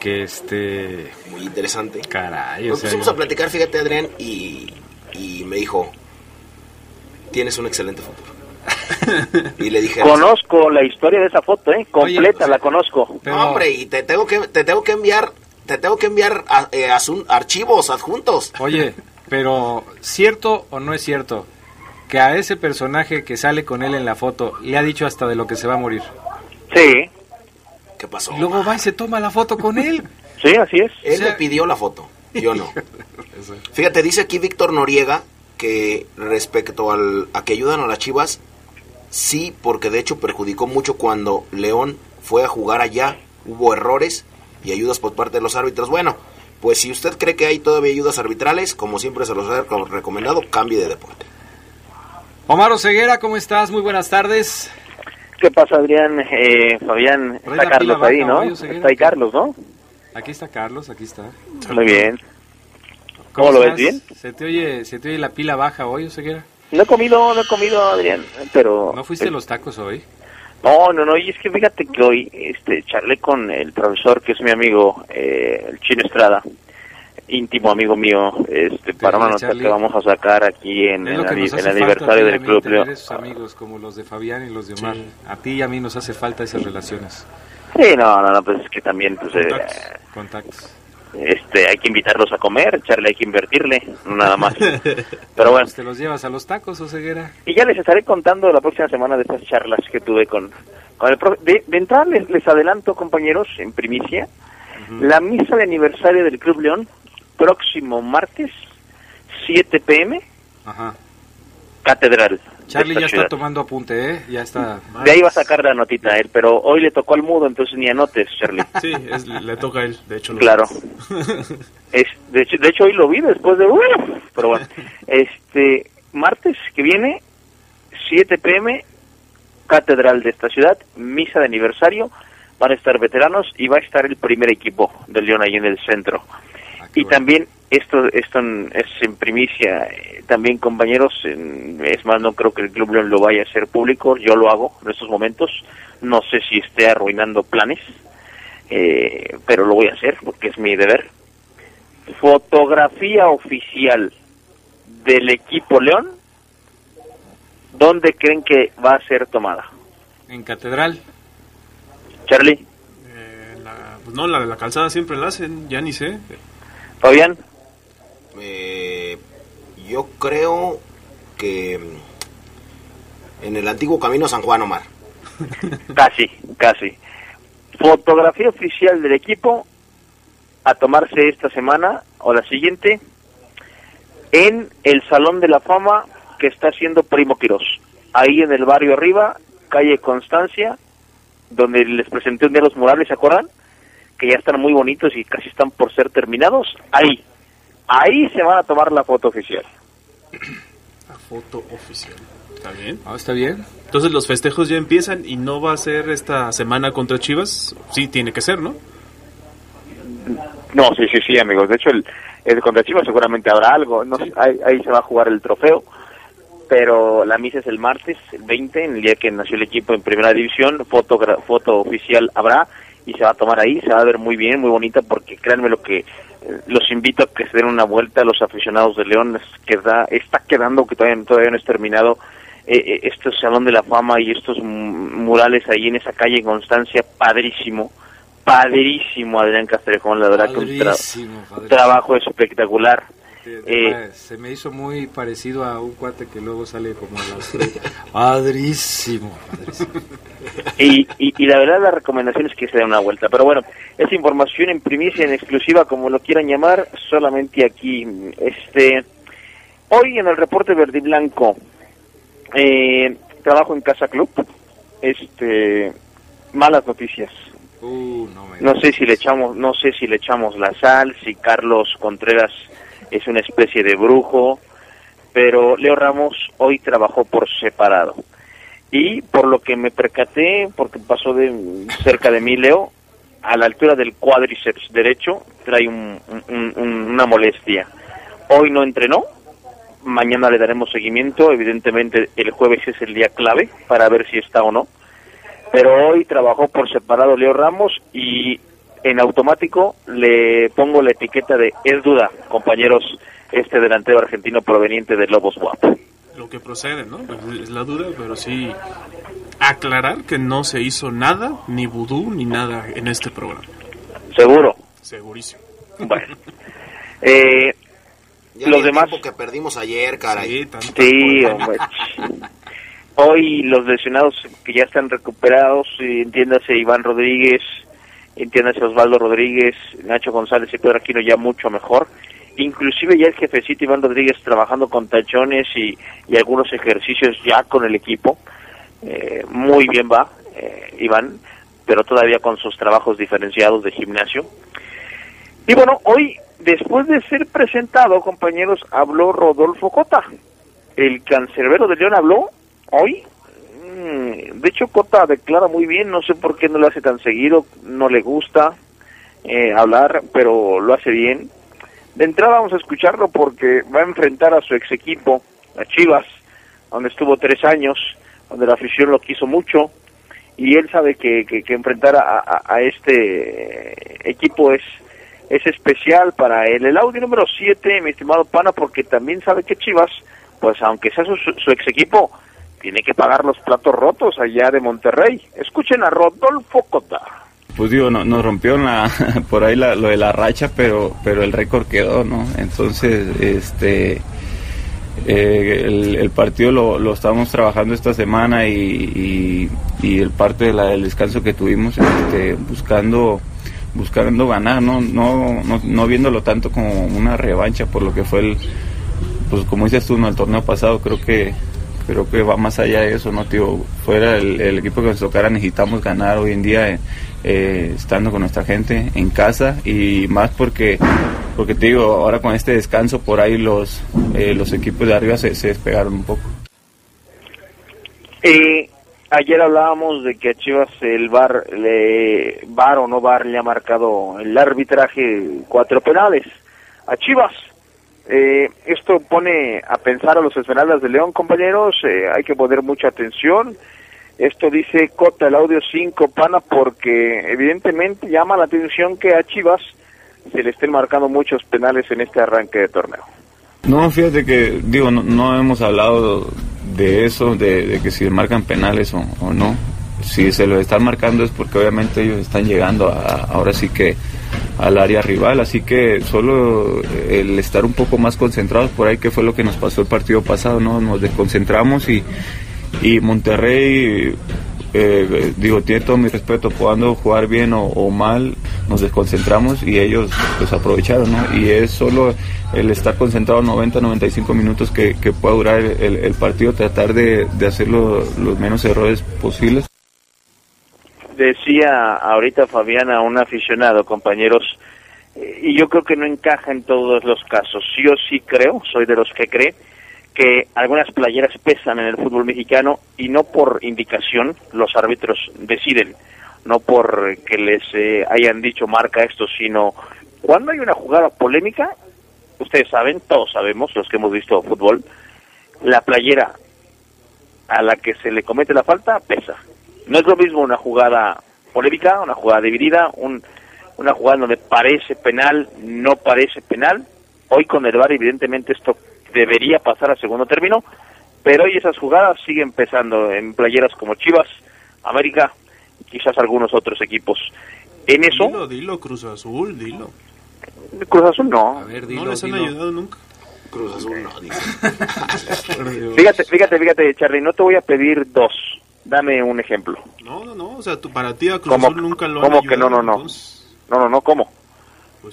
que, este... Muy interesante. Caray, Nos sea, pusimos a platicar, fíjate, Adrián, y, y me dijo, tienes un excelente futuro. y le dije... Conozco la historia de esa foto, ¿eh? Completa, la conozco. No, hombre, y te tengo que te tengo que enviar te tengo que enviar a- eh, asun- archivos adjuntos. Oye, pero ¿cierto o no es cierto que a ese personaje que sale con él en la foto le ha dicho hasta de lo que se va a morir? Sí. ¿Qué pasó? Y luego va y se toma la foto con él. Sí, así es. Él me pidió la foto, yo no. Fíjate, dice aquí Víctor Noriega que respecto al, a que ayudan a las Chivas, sí, porque de hecho perjudicó mucho cuando León fue a jugar allá, hubo errores y ayudas por parte de los árbitros. Bueno, pues si usted cree que hay todavía ayudas arbitrales, como siempre se los he reco- recomendado, cambie de deporte. Omar Ceguera, ¿cómo estás? Muy buenas tardes. ¿Qué pasa, Adrián? Eh, Fabián, está Carlos ahí, ¿no? Ceguera, Está ahí. Carlos, ¿no? Aquí está Carlos, aquí está. Muy bien. ¿Cómo lo ves, bien? ¿Se te, oye, ¿Se te oye la pila baja hoy, Oseguera? No he comido, no he comido, Adrián, pero... ¿No fuiste a los tacos hoy? No, no, no, y es que fíjate que hoy este, charlé con el profesor, que es mi amigo, eh, el Chino Estrada, íntimo amigo mío, este, para una nota que vamos a sacar aquí en, el, aniversario del Club tener esos amigos como los de Fabián y los de Omar. A ti y a mí nos hace falta esas relaciones. Sí, no, no, no, pues es que también, pues, eh, Contactos. Este, hay que invitarlos a comer, Charlie hay que invertirle, nada más. Pero bueno, Pues te los llevas a los tacos, Oseguera. Y ya les estaré contando la próxima semana de estas charlas que tuve con, con el profe. De, de entrada les, les adelanto, compañeros, en primicia, la misa de aniversario del Club León, próximo martes, 7 pm, Ajá. Catedral. Charlie ya ciudad. está tomando apunte, ¿eh? Ya está. De ahí va a sacar la notita él, pero hoy le tocó al mudo, entonces ni anotes, Charlie. Sí, es- le toca a él, de hecho. lo Claro. Es, de, hecho, de hecho, hoy lo vi después de... ¡Uf! pero bueno, este martes que viene, 7 pm, Catedral de esta ciudad, misa de aniversario, van a estar veteranos y va a estar el primer equipo del León ahí en el centro. Y también esto esto es en primicia, eh, también compañeros, es más, no creo que el Club León lo vaya a hacer público, yo lo hago en estos momentos, no sé si esté arruinando planes, eh, pero lo voy a hacer porque es mi deber. Fotografía oficial del equipo León, ¿dónde creen que va a ser tomada? En Catedral. Charlie, Eh, la- pues no, la de la calzada siempre la hacen, ya ni sé. Fabián, Eh, yo creo que en el antiguo camino San Juan Omar. casi, casi. Fotografía oficial del equipo a tomarse esta semana o la siguiente en el Salón de la Fama que está haciendo Primo Quirós. Ahí en el barrio arriba, calle Constancia, donde les presenté un día los murales, ¿se acuerdan? Que ya están muy bonitos y casi están por ser terminados. Ahí, ahí se van a tomar la foto oficial. La foto oficial. ¿Está bien? Ah, está bien. Entonces los festejos ya empiezan y no va a ser esta semana contra Chivas. Sí, tiene que ser, ¿no? No, sí, sí, sí, amigos. De hecho, el, el contra Chivas seguramente habrá algo. No sé, ahí, ahí se va a jugar el trofeo. Pero la misa es el martes, el 20, en el día que nació el equipo en primera división. Foto, foto oficial habrá y se va a tomar ahí. Se va a ver muy bien, muy bonita, porque créanme lo que eh, los invito a que se den una vuelta a los aficionados de León. Es que da- está quedando, que todavía, todavía no es terminado, eh, eh, este Salón de la Fama y estos mu- murales ahí en esa calle en Constancia, padrísimo. Padrísimo, Adrián Castrejón, la verdad que un, tra- Padrísimo, un padrísimo. trabajo espectacular. Eh, se me hizo muy parecido a un cuate que luego sale como a las tres. Padrísimo, padrísimo. y, y, y la verdad la recomendación es que se den una vuelta. Pero bueno, es información en primicia, en exclusiva, como lo quieran llamar, solamente aquí. Este, hoy en el reporte verde y blanco, eh, trabajo en Casa Club. Este, malas noticias. Uh, no me No sé si le echamos, no sé si le echamos la sal, si Carlos Contreras es una especie de brujo, pero Leo Ramos hoy trabajó por separado. Y por lo que me percaté, porque pasó de cerca de mí Leo, a la altura del cuádriceps derecho trae un- un- un- una molestia. Hoy no entrenó, mañana le daremos seguimiento, evidentemente el jueves es el día clave para ver si está o no pero hoy trabajó por separado Leo Ramos y en automático le pongo la etiqueta de es duda, compañeros, este delantero argentino proveniente de Lobos WAP. Lo que procede, ¿no? Pues es la duda, pero sí aclarar que no se hizo nada, ni vudú, ni nada en este programa. Seguro, Segurísimo. Bueno. Eh, Ya los el demás... tiempo que perdimos ayer, caray. Sí, hombre. Hoy los lesionados que ya están recuperados, eh, entiéndase Iván Rodríguez, entiéndase Osvaldo Rodríguez, Nacho González y Pedro Aquino ya mucho mejor. Inclusive ya el jefecito Iván Rodríguez trabajando con tachones y, y algunos ejercicios ya con el equipo. Eh, muy bien va eh, Iván, pero todavía con sus trabajos diferenciados de gimnasio. Y bueno, hoy, después de ser presentado, compañeros, habló Rodolfo Cota. El cancerbero de León habló hoy. Mm, De hecho, Cota declara muy bien, no sé por qué no lo hace tan seguido, no le gusta eh, hablar, pero lo hace bien. De entrada vamos a escucharlo porque va a enfrentar a su ex equipo, a Chivas, donde estuvo tres años, donde la afición lo quiso mucho, y él sabe que, que, enfrentar a, este equipo es, es especial para él. El audio número 7, mi estimado Pana, porque también sabe que Chivas, pues aunque sea su ex equipo, tiene que pagar los platos rotos allá de Monterrey. Escuchen a Rodolfo Cota. Pues digo, no, nos rompió la, por ahí la- lo de la racha, pero, pero el récord quedó, ¿no? Entonces, este, eh, el, el partido lo, lo estamos trabajando esta semana y, y, y el parte del descanso que tuvimos, este, buscando, buscando ganar, ¿no? No, no, no viéndolo tanto como una revancha por lo que fue el, pues como dices tú, ¿no? el torneo pasado, creo que creo que va más allá de eso, ¿no, tío? Fuera el, el equipo que nos tocara, necesitamos ganar hoy en día, eh, estando con nuestra gente en casa y más porque, porque te digo, ahora con este descanso por ahí los, eh, los equipos de arriba se, se despegaron un poco. Eh, ayer hablábamos de que a Chivas el bar, le, bar o no bar le ha marcado el arbitraje cuatro penales. A Chivas, eh, esto pone a pensar a los Esmeraldas de León, compañeros, eh, hay que poner mucha atención. Esto dice Cota, el audio 5, pana, porque evidentemente llama la atención que a Chivas se le estén marcando muchos penales en este arranque de torneo. No, fíjate que, digo, no, no hemos hablado de eso, de, que si marcan penales o, o no. Si se lo están marcando es porque obviamente ellos están llegando a- ahora sí que al área rival, así que solo el estar un poco más concentrados por ahí, que fue lo que nos pasó el partido pasado, ¿no? Nos desconcentramos y, y Monterrey, eh, digo, tiene todo mi respeto, podando jugar bien o, mal, nos desconcentramos y ellos pues aprovecharon, ¿no? Y es solo el estar concentrado 90, 95 minutos que, que pueda durar el, el partido, tratar de, de hacer lo- los menos errores posibles. Decía ahorita Fabiana, un aficionado, compañeros, eh, y yo creo que no encaja en todos los casos. Yo sí creo, soy de los que cree, que algunas playeras pesan en el fútbol mexicano y no por indicación los árbitros deciden, no por que les eh, hayan dicho marca esto, sino cuando hay una jugada polémica, ustedes saben, todos sabemos, los que hemos visto fútbol, la playera a la que se le comete la falta pesa. No es lo mismo una jugada polémica, una jugada dividida, un, una jugada donde parece penal, no parece penal. Hoy con el VAR evidentemente esto debería pasar a segundo término, pero hoy esas jugadas siguen pesando en playeras como Chivas, América, y quizás algunos otros equipos. En eso, Dilo, dilo, Cruz Azul, dilo. Cruz Azul no. no les han ayudado nunca. Cruz Azul no, dice. Fíjate, fíjate, fíjate, Charlie, no te voy a pedir dos. Dame un ejemplo. No, no, no, o sea, tú, para ti a Cruz ¿Cómo, Azul nunca lo han cómo que no, no, no? entonces, No, no, no, ¿cómo?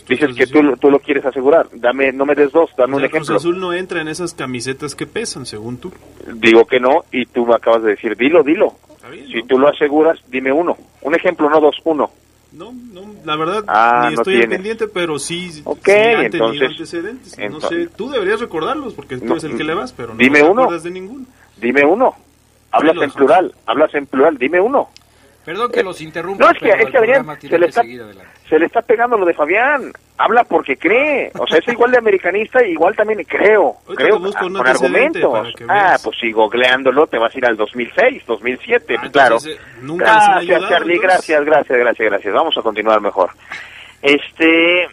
Dices que tú, lo- tú lo quieres asegurar. Dame, no me des dos, dame o un sea, Cruz ejemplo. Azul no entra en esas camisetas que pesan, según tú. Digo que no y tú me acabas de decir, dilo, dilo. Si tú lo aseguras, dime uno. Un ejemplo, no dos, uno. No, no, la verdad, Ah, ni no estoy al tienes. pendiente, pero sí, Ok, sí han tenido entonces- antecedentes. No entonces- sé, tú deberías recordarlos porque tú No, eres el que le vas, pero no dime uno. de ninguno. Dime uno. Hablas en plural, hablas en plural, dime uno. Perdón que los interrumpa, No, es que, es que Adrián, se le, está, se le está pegando lo de Fabián. Habla porque cree. O sea, es igual de americanista, igual también creo. Creo ah, con argumentos. Ah, pues si googleándolo te vas a ir al 2006, 2007, Ah, claro. entonces, eh, nunca gracias, ayudado, Charlie, entonces. gracias, gracias, gracias, gracias. Vamos a continuar mejor. Este,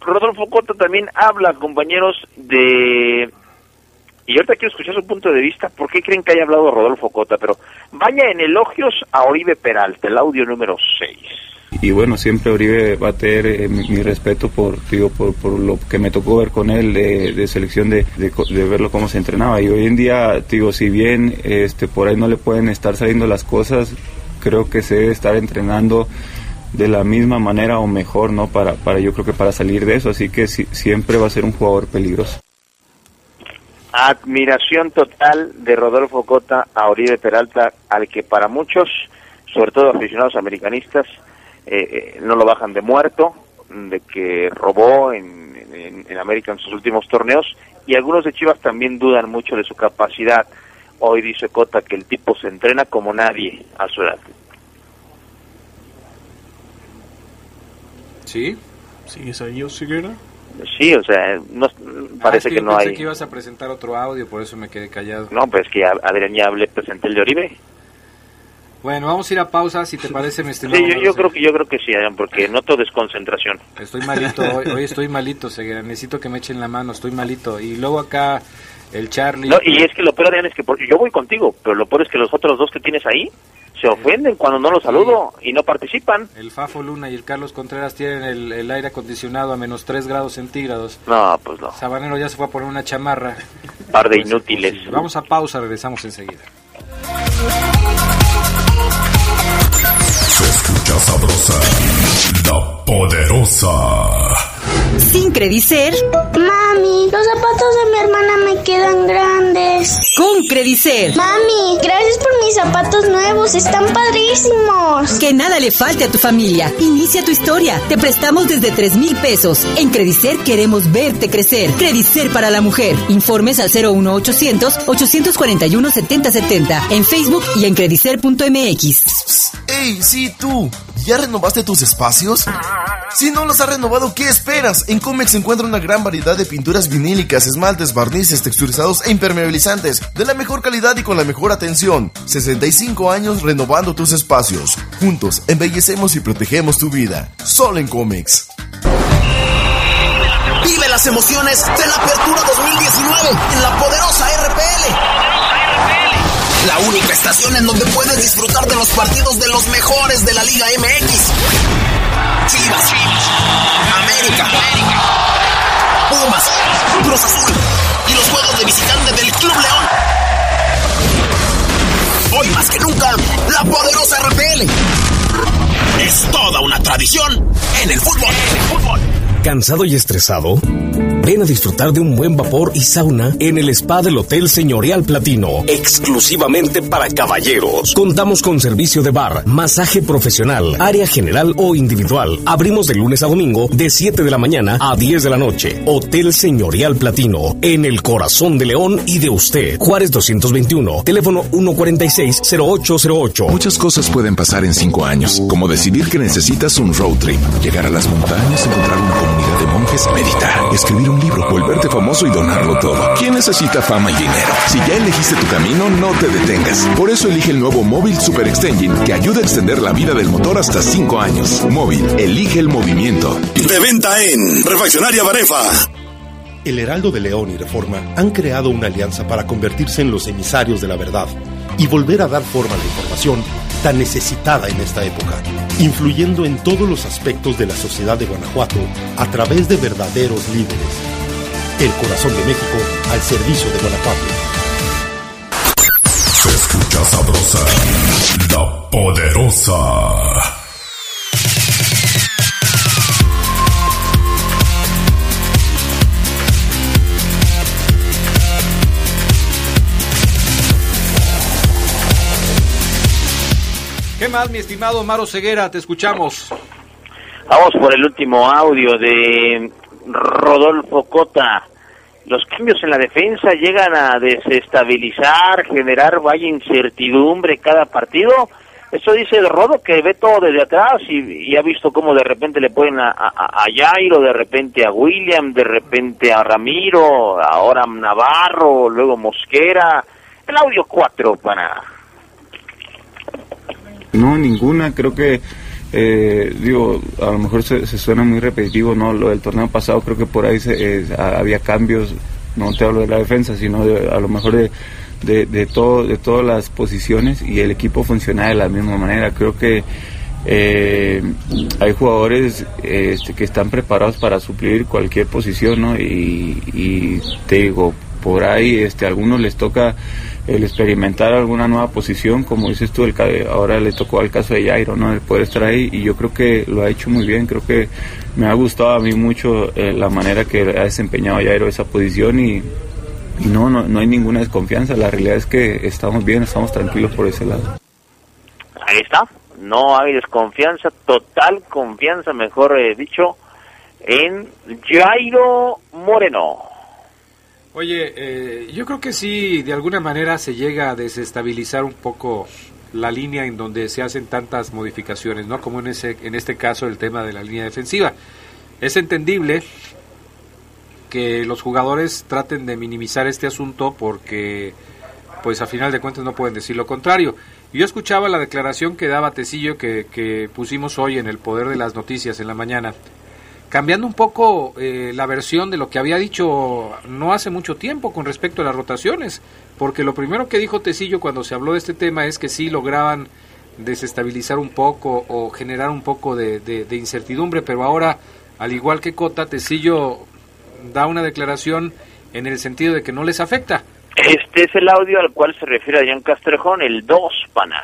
Rodolfo Cota también habla, compañeros, de... Y ahorita quiero escuchar su punto de vista. ¿Por qué creen que haya hablado Rodolfo Cota? Pero vaya en elogios a Oribe Peralta, el audio número 6. y, bueno, siempre Oribe va a tener eh, mi, respeto por, digo, por, por, lo que me tocó ver con él de, selección, de, de, verlo cómo se entrenaba. Y hoy en día, digo, si bien este, por ahí no le pueden estar saliendo las cosas, creo que se debe estar entrenando de la misma manera o mejor, ¿no? Para, para yo creo que para salir de eso, así que siempre va a ser un jugador peligroso. Admiración total de Rodolfo Cota a Oribe Peralta, al que para muchos, sobre todo aficionados americanistas, eh, eh, no lo bajan de muerto, de que robó en, en, América en sus últimos torneos, y algunos de Chivas también dudan mucho de su capacidad. Hoy dice Cota que el tipo se entrena como nadie a su edad. ¿Sí? ¿Sigues ahí, Osiguera? Sí, o sea, no, parece ah, que, no hay... que ibas a presentar otro audio, por eso me quedé callado. No, pues que Adrián ya hablé, presenté el de Oribe. Bueno, vamos a ir a pausa, si te parece, mi estimado. Sí, yo, creo que yo creo que sí, Adrián, porque noto desconcentración. Estoy malito, hoy, estoy malito, Seguera, necesito que me echen la mano, estoy malito. Y luego acá el Charlie... No, y es que lo peor, Adrián, es que yo voy contigo, pero lo peor es que los otros dos que tienes ahí se ofenden cuando no los saludo y no participan. El Fafo Luna y el Carlos Contreras tienen el, aire acondicionado a menos 3 grados centígrados. No, pues no. Sabanero ya se fue a poner una chamarra. Par de pues, inútiles. Pues, vamos a pausa, regresamos enseguida. Se escucha sabrosa, la poderosa. Sin Credicer. Mami, los zapatos de mi hermana me quedan grandes. Con Credicer. Mami, gracias por mis zapatos nuevos, están padrísimos. Que nada le falte a tu familia. Inicia tu historia. Te prestamos desde 3 mil pesos. En Credicer queremos verte crecer. Credicer para la mujer. Informes al 01800 841 7070 en Facebook y en credicer.mx. ¡Ey, sí, tú! ¿Ya renovaste tus espacios? Si no los has renovado, ¿qué esperas? En Comex se encuentra una gran variedad de pinturas vinílicas, esmaltes, barnices, texturizados e impermeabilizantes de la mejor calidad y con la mejor atención. 65 años renovando tus espacios. Juntos embellecemos y protegemos tu vida. Solo en Comex. Vive las emociones de la Apertura 2019 en la poderosa RPL. La única estación en donde puedes disfrutar de los partidos de los mejores de la Liga MX. Chivas, América, Pumas, Cruz Azul y los juegos de visitante del Club León. Hoy más que nunca, la poderosa RPL. Es toda una tradición en el fútbol. En el fútbol. ¿Cansado y estresado? Ven a disfrutar de un buen vapor y sauna en el spa del Hotel Señorial Platino, exclusivamente para caballeros. Contamos con servicio de bar, masaje profesional, área general o individual. Abrimos de lunes a domingo de 7 de la mañana a 10 de la noche. Hotel Señorial Platino, en el corazón de León y de usted. Juárez 221, teléfono 146-0808. Muchas cosas pueden pasar en 5 años, como decidir que necesitas un road trip, llegar a las montañas, encontrar una comunidad de monjes, meditar, escribir un libro, volverte famoso y donarlo todo. ¿Quién necesita fama y dinero? Si ya elegiste tu camino, no te detengas. Por eso elige el nuevo Móvil Super Extension que ayuda a extender la vida del motor hasta 5 años. Móvil, elige el movimiento. De venta en Refaccionaria Barefa. El Heraldo de León y Reforma han creado una alianza para convertirse en los emisarios de la verdad y volver a dar forma a la información tan necesitada en esta época, influyendo en todos los aspectos de la sociedad de Guanajuato a través de verdaderos líderes. El corazón de México al servicio de Guanajuato. Se escucha sabrosa, la poderosa. Más, mi estimado Maro Ceguera? Te escuchamos. Vamos por el último audio de Rodolfo Cota. Los cambios en la defensa llegan a desestabilizar, generar vaya incertidumbre cada partido. Eso dice el Rodo que ve todo desde atrás y, ha visto cómo de repente le ponen a, a, Jairo, de repente a William, de repente a Ramiro, ahora a Navarro, luego Mosquera. El audio 4 para no, ninguna, creo que, eh, digo, a lo mejor se, suena muy repetitivo, ¿no? Lo del torneo pasado, creo que por ahí se, había cambios, no te hablo de la defensa, sino a lo mejor de, de, de, todo, de todas las posiciones y el equipo funciona de la misma manera. Creo que eh, hay jugadores este, que están preparados para suplir cualquier posición, ¿no? Y, y te digo, por ahí este, a algunos les toca el experimentar alguna nueva posición, como dices tú, el, ahora le tocó al caso de Jairo, ¿no? El poder estar ahí y yo creo que lo ha hecho muy bien, creo que me ha gustado a mí mucho eh, la manera que ha desempeñado Jairo esa posición y, y no, no, no hay ninguna desconfianza, la realidad es que estamos bien, estamos tranquilos por ese lado. Ahí está. No hay desconfianza, total confianza, mejor eh, dicho, en Jairo Moreno. Oye, eh, yo creo que sí, de alguna manera se llega a desestabilizar un poco la línea en donde se hacen tantas modificaciones, ¿no? Como en ese, en este caso el tema de la línea defensiva. Es entendible que los jugadores traten de minimizar este asunto porque, pues a final de cuentas no pueden decir lo contrario. Yo escuchaba la declaración que daba Tecillo que, que pusimos hoy en el Poder de las Noticias en la mañana cambiando un poco eh, la versión de lo que había dicho no hace mucho tiempo con respecto a las rotaciones, porque lo primero que dijo Tecillo cuando se habló de este tema es que sí lograban desestabilizar un poco o generar un poco de, de- de incertidumbre, pero ahora, al igual que Cota, Tecillo da una declaración en el sentido de que no les afecta. Este es el audio al cual se refiere Adrián Castrejón, el 2, pana.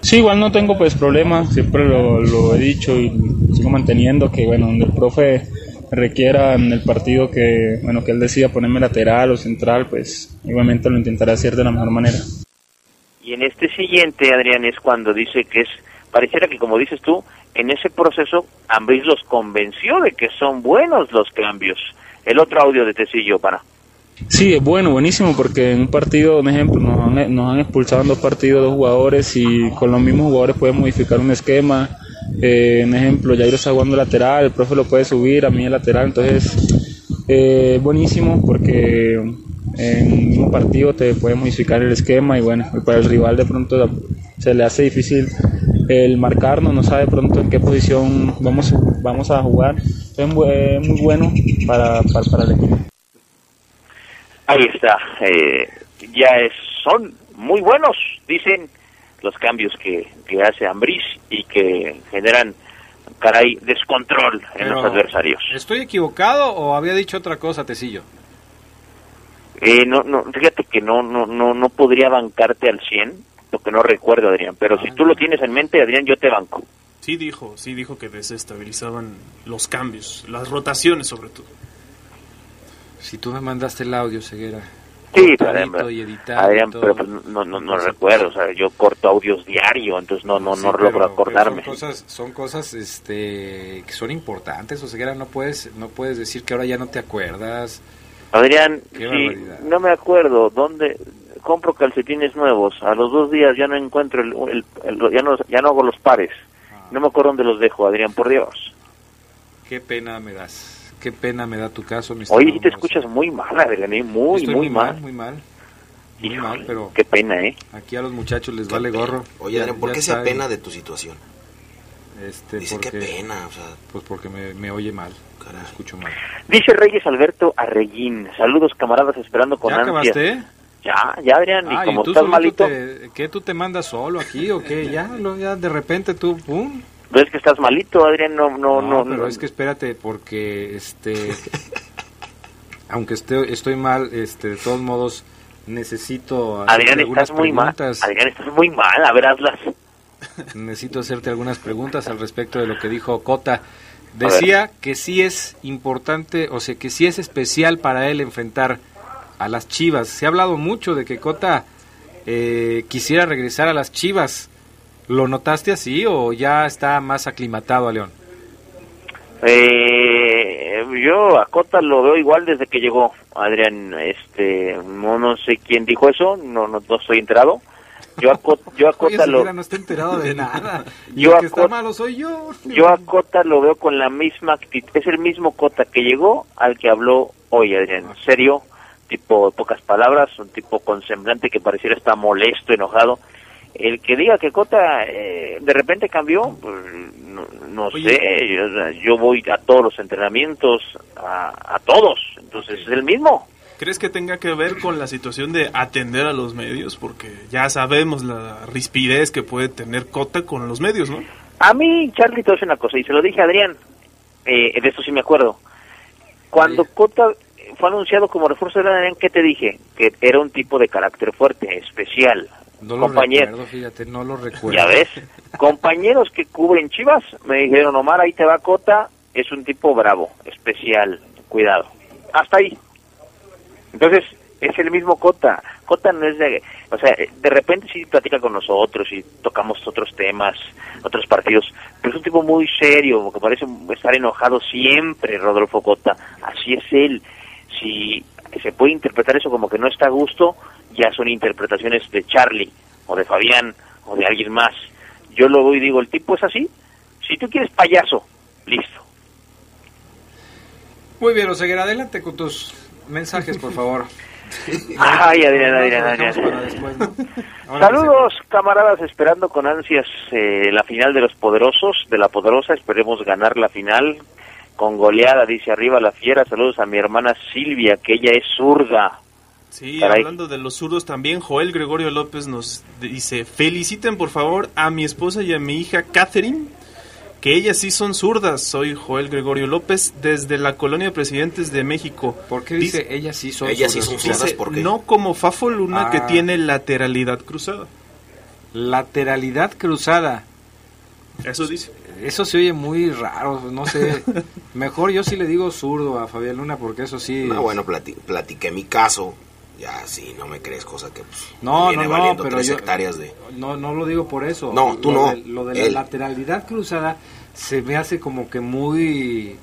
Sí, igual no tengo pues problema, siempre lo, lo he dicho y sigo manteniendo que bueno, donde el profe requiera en el partido que bueno que él decida ponerme lateral o central, pues igualmente lo intentaré hacer de la mejor manera. Y en este siguiente, Adrián, es cuando dice que es, pareciera que como dices tú, en ese proceso Ambris los convenció de que son buenos los cambios. El otro audio de Tecillo, para. Sí, es bueno, buenísimo, porque en un partido, un ejemplo, nos han, nos han expulsado en dos partidos dos jugadores y con los mismos jugadores pueden modificar un esquema. Eh, un ejemplo, Jairo está jugando lateral, el profe lo puede subir, a mí lateral, entonces eh, buenísimo porque en un partido te puede modificar el esquema y bueno, para el rival de pronto se le hace difícil el marcarnos, no sabe pronto en qué posición vamos, vamos a jugar. Es muy bueno para, para, el equipo. Ahí está. eh, ya son muy buenos, dicen los cambios que, que hace Ambris y que generan, caray, descontrol en los Pero, adversarios. ¿Estoy equivocado o había dicho otra cosa, Tecillo? Eh, no, no, fíjate que no, no, no, no podría bancarte al 100, lo que no recuerdo, Adrián, pero si tú lo tienes en mente, Adrián, yo te banco. Sí dijo, sí dijo que desestabilizaban los cambios, las rotaciones sobre todo. Si tú me mandaste el audio, Ceguera. Sí, y editado Adrián, todo. pero pues, no, no, no recuerdo, o sea, yo corto audios diario, entonces no, no, Sí, no pero- logro acordarme. pero son cosas, son cosas este, que son importantes, o sea, no puedes, no puedes decir que ahora ya no te acuerdas. Adrián, sí, no me acuerdo dónde compro calcetines nuevos. A los dos días ya no encuentro el, el- el- ya no ya no hago los pares. Ah. No me acuerdo dónde los dejo, Adrián, por Dios. Qué pena me das, qué pena me da tu caso, mi Oye, te escuchas muy mal, Adrián, ¿eh? muy, Estoy muy, mal. muy mal, muy mal, pero Qué pena, ¿eh? aquí a los muchachos les vale gorro. Oye, Ya- Adrián, ¿por qué se apena de tu situación? Este, Dice, qué pena, o sea... Pues porque me, me oye mal, me escucho mal. Dice Reyes Alberto Arreguín. Saludos, camaradas, esperando con ¿Ya ansias. acabaste? Ya, ya, Adrián, Ah, y como tú estás malito, te- ¿Qué tú te mandas solo aquí o qué? Ya, lo- ya de repente tú, pum. Ves que estás malito, Adrián, no, no, No, no. pero no. es que espérate, porque este, aunque esté, estoy mal, este, de todos modos necesito hacerte Adrián, algunas estás muy mal. preguntas. Adrián, estás muy mal, a ver, hazlas. Necesito hacerte algunas preguntas al respecto de lo que dijo Cota. Decía que sí es importante, o sea, que sí es especial para él enfrentar a las Chivas. Se ha hablado mucho de que Cota eh, quisiera regresar a las Chivas. ¿Lo notaste así o ya está más aclimatado a León? Eh, yo a Cota lo veo igual desde que llegó Adrián. Este, no, no sé quién dijo eso, no, no, no estoy enterado. Yo a Cota, yo a Oye, Cota lo, no está enterado de nada. Yo a que está Cota- malo soy yo. yo a Cota lo veo con la misma actitud. Es el mismo Cota que llegó al que habló hoy, Adrián. Serio, tipo pocas palabras, un tipo con semblante que pareciera estar molesto, enojado. El que diga que Cota eh, de repente cambió, pues, no, no sé, yo, yo voy a todos los entrenamientos, a, a todos, entonces es el mismo. ¿Crees que tenga que ver con la situación de atender a los medios? Porque ya sabemos la rispidez que puede tener Cota con los medios, ¿no? A mí, Charlie, te voy a decir una cosa, y se lo dije a Adrián, eh, de esto sí me acuerdo. Cuando Cota fue anunciado como refuerzo de Adrián, ¿qué te dije? Que era un tipo de carácter fuerte, especial. No lo Compañero- recuerdo, fíjate, no lo recuerdo. Ya ves, compañeros que cubren Chivas me dijeron, Omar, ahí te va Cota, es un tipo bravo, especial, cuidado. Hasta ahí. Entonces, es el mismo Cota. Cota no es de... O sea, de repente sí platica con nosotros y tocamos otros temas, otros partidos, pero es un tipo muy serio, que parece estar enojado siempre, Rodolfo Cota. Así es él. Si se puede interpretar eso como que no está a gusto, ya son interpretaciones de Charlie, o de Fabián, o de alguien más. Yo lo voy y digo, el tipo es así. Si tú quieres payaso, listo. Muy bien, Oseguera, adelante con tus mensajes, por favor. Ay, Adrián, Adrián, Saludos, camaradas, esperando con ansias eh, la final de los poderosos, de la poderosa, esperemos ganar la final con goleada, dice arriba la fiera, saludos a mi hermana Silvia, que ella es zurda. Sí, Caray. hablando de los zurdos también, Joel Gregorio López nos dice, feliciten por favor a mi esposa y a mi hija Catherine, que ellas sí son zurdas. Soy Joel Gregorio López desde la colonia Presidentes de México. ¿Por qué dice ellas sí son Ellas sí zurdas? son zurdas, Dice, ¿por qué? no como Fafo Luna que Ah. tiene lateralidad cruzada. Lateralidad cruzada. Eso dice. Eso se oye muy raro, no sé. Mejor yo sí le digo zurdo a Fabián Luna porque eso sí. No, bueno, plati- platiqué mi caso. Ya, sí, no me crees, cosa que pues, No, viene no, no, valiendo pero tres yo- hectáreas de... No, no lo digo por eso. No, tú Lo no, de- lo de la él. lateralidad cruzada se me hace como que muy.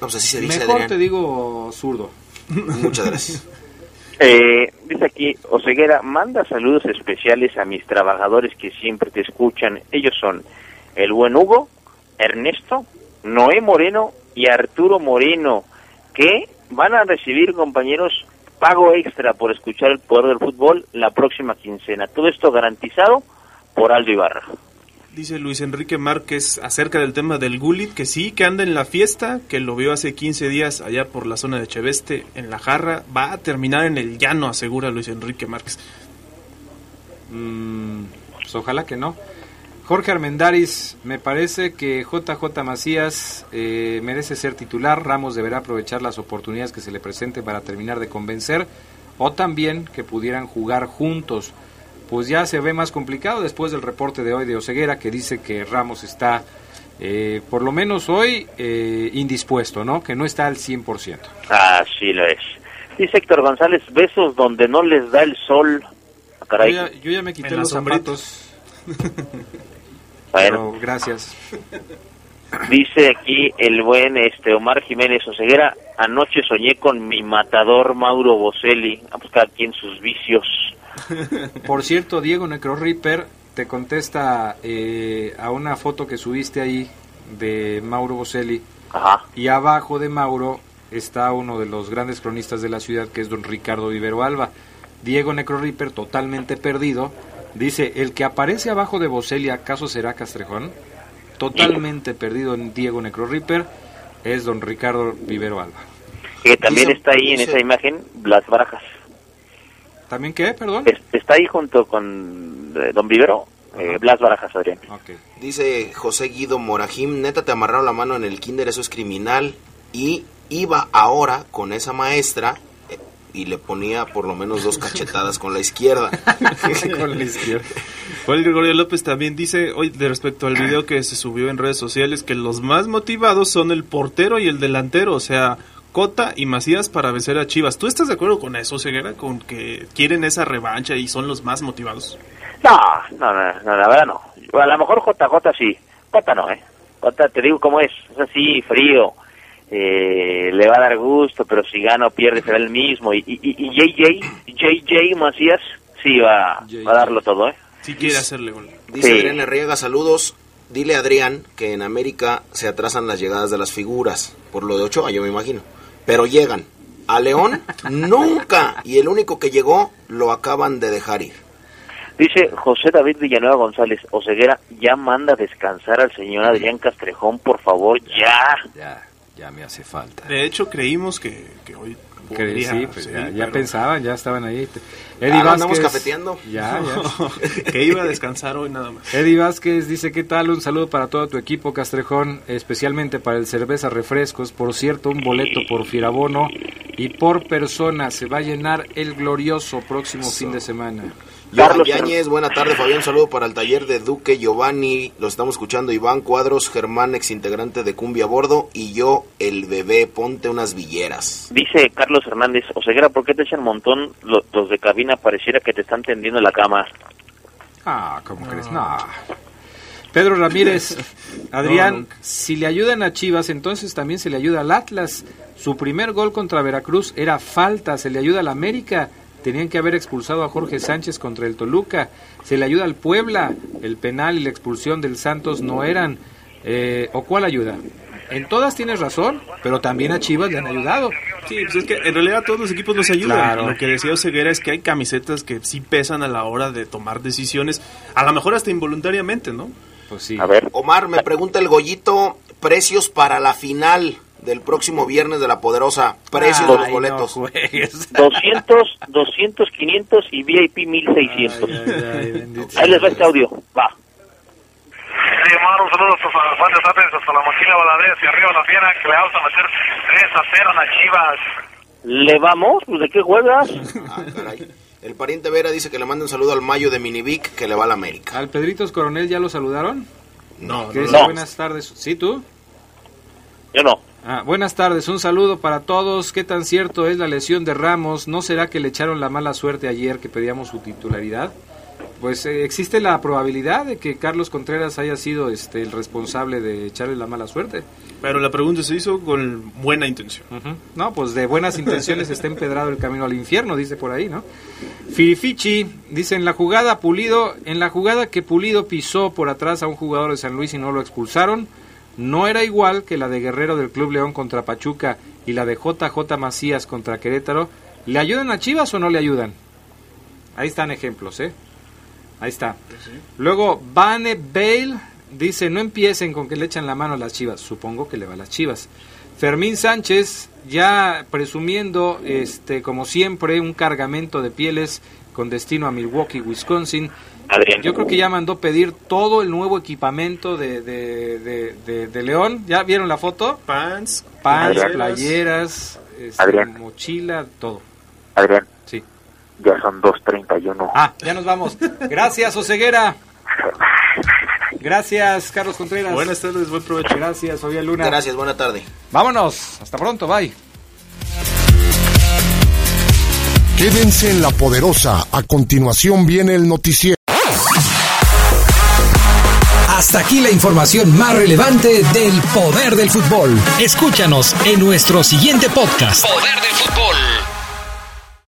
No, pues así se dice, Mejor Adrián. te digo zurdo. Muchas gracias. Eh, dice aquí, Oseguera, manda saludos especiales a mis trabajadores que siempre te escuchan. Ellos son el buen Hugo, Ernesto, Noé Moreno y Arturo Moreno, que van a recibir, compañeros, pago extra por escuchar el poder del fútbol la próxima quincena. Todo esto garantizado por Aldo Ibarra. Dice Luis Enrique Márquez acerca del tema del Gulit, que sí, que anda en la fiesta, que lo vio hace 15 días allá por la zona de Cheveste, en la jarra. Va a terminar en el llano, asegura Luis Enrique Márquez. Mm, pues ojalá que no. Jorge Armendaris, me parece que JJ Macías eh, merece ser titular. Ramos deberá aprovechar las oportunidades que se le presenten para terminar de convencer. O también que pudieran jugar juntos. Pues ya se ve más complicado después del reporte de hoy de Oseguera que dice que Ramos está, eh, por lo menos hoy, eh, indispuesto, ¿no? Que no está al 100%. Así lo es. Dice Héctor González, besos donde no les da el sol. Ah, caray. Yo ya, yo ya me quité los sombrita. zapatos. Bueno. Pero gracias. Dice aquí el buen este Omar Jiménez Oseguera, anoche soñé con mi matador Mauro Boselli, a buscar aquí en sus vicios. Por cierto, Diego Necro Ripper te contesta eh, a una foto que subiste ahí de Mauro Boselli. Ajá. Y abajo de Mauro está uno de los grandes cronistas de la ciudad, que es don Ricardo Vivero Alba. Diego Necro Ripper, totalmente perdido, dice, el que aparece abajo de Boselli, ¿acaso será Castrejón? Totalmente perdido en Diego Necro Ripper, es don Ricardo Vivero Alba. Que también Dice- está ahí en esa imagen Blas Barajas. ¿También qué? Perdón. Es- Está ahí junto con eh, Don Vivero, eh, Blas Barajas, Adrián. Dice José Guido Morajim, neta te amarraron la mano en el kinder, eso es criminal. Y iba ahora con esa maestra y le ponía por lo menos dos cachetadas con la izquierda. Con la izquierda. Joel Gregorio López también dice hoy de respecto al video que se subió en redes sociales que los más motivados son el portero y el delantero, o sea, Cota y Macías para vencer a Chivas. ¿Tú estás de acuerdo con eso, Ceguera? Con que quieren esa revancha y son los más motivados. No, no, no, no, la verdad no. A lo mejor JJ sí, Jota no, ¿eh? Jota, te digo cómo es, es así, frío. Eh, le va a dar gusto, pero si gana o pierde será el mismo. Y, y, y- y JJ, JJ Macías, sí va, va a darlo todo, ¿eh? Si quiere hacerle gol. Dice Sí. Adrián Arriaga, saludos. Dile a Adrián que en América se atrasan las llegadas de las figuras, por lo de Ochoa, yo me imagino. Pero llegan. A León, nunca. Y el único que llegó, lo acaban de dejar ir. Dice José David Villanueva González, Oseguera, ya manda a descansar al señor Adrián Castrejón, por favor, ya. Ya, ya me hace falta. De hecho, creímos que, que hoy Podría, sí, pues sí, ya, ya pero- pensaban, ya estaban ahí. Ah, Eddie ¿lo andamos Vázquez. cafeteando? Ya, ya. que iba a descansar hoy nada más. Eddie Vázquez dice, ¿qué tal? Un saludo para todo tu equipo, Castrejón, especialmente para el Cerveza Refrescos. Por cierto, un boleto por Firabono y por persona se va a llenar el glorioso próximo fin de semana. Johan Yáñez, buena tarde Fabián, saludo para el taller de Duque Giovanni, lo estamos escuchando Iván Cuadros, Germán, ex integrante de Cumbia Bordo, y yo, el bebé, ponte unas villeras. Dice Carlos Hernández, Oseguera, ¿por qué te echan montón lo- los de cabina? Pareciera que te están tendiendo la cama. Ah, ¿cómo crees? No. Pedro Ramírez, Adrián, No, si le ayudan a Chivas, entonces también se le ayuda al Atlas. Su primer gol contra Veracruz era falta, se le ayuda al América. Tenían que haber expulsado a Jorge Sánchez contra el Toluca. Se le ayuda al Puebla. El penal y la expulsión del Santos no eran. Eh, ¿O cuál ayuda? En todas tienes razón, pero también a Chivas le han ayudado. Sí, pues es que en realidad todos los equipos nos ayudan. Claro. Lo que decía Oseguera es que hay camisetas que sí pesan a la hora de tomar decisiones, a lo mejor hasta involuntariamente, ¿no? Pues sí. A ver, Omar, me pregunta el Gollito, precios para la final del próximo viernes de la Poderosa, precios de los boletos. no juegues. 200, 200, 500 y VIP 1600. Ay, ay, Ahí les va este audio, va. Sí, Omar, un saludo hasta San Juan de Zapes, hasta la máquina Valadez y arriba la fiera que le vamos a meter 3 a 0 a las Chivas. ¿Le vamos? Pues, ¿De qué juegas? Ah, caray. El pariente Vera dice que le manda un saludo al Mayo de Minivic que le va a la América. ¿Al Pedritos Coronel ya lo saludaron? No, no, dice no. buenas tardes. ¿Sí, tú? Yo no. Ah, buenas tardes, un saludo para todos. ¿Qué tan cierto es la lesión de Ramos? ¿No será que le echaron la mala suerte ayer que pedíamos su titularidad? Pues eh, existe la probabilidad de que Carlos Contreras haya sido este el responsable de echarle la mala suerte. Pero la pregunta se hizo con buena intención. No, pues de buenas intenciones está empedrado el camino al infierno, dice por ahí, ¿no? Firifichi dice en la jugada Pulido, en la jugada que Pulido pisó por atrás a un jugador de San Luis y no lo expulsaron, no era igual que la de Guerrero del Club León contra Pachuca y la de JJ Macías contra Querétaro. ¿Le ayudan a Chivas o no le ayudan? Ahí están ejemplos, ¿eh? Ahí está. Luego, Bane Bale dice, no empiecen con que le echan la mano a las chivas. Supongo que le va a las chivas. Fermín Sánchez, ya presumiendo, este, como siempre, un cargamento de pieles con destino a Milwaukee, Wisconsin. Adrián. Yo creo que ya mandó pedir todo el nuevo equipamiento de, de, de- de- de León. ¿Ya vieron la foto? Pants, Pants, Adrián. playeras, este, Adrián. mochila, todo. Adrián, Sí. ya son 2.31. Ah, ya nos vamos. Gracias, Oseguera. Gracias, Carlos Contreras. Buenas tardes, buen provecho. Gracias, Fabián Luna. Gracias, buena tarde. Vámonos. Hasta pronto. Bye. Quédense en la poderosa. A continuación viene el noticiero. Hasta aquí la información más relevante del poder del fútbol. Escúchanos en nuestro siguiente podcast. Poder del fútbol.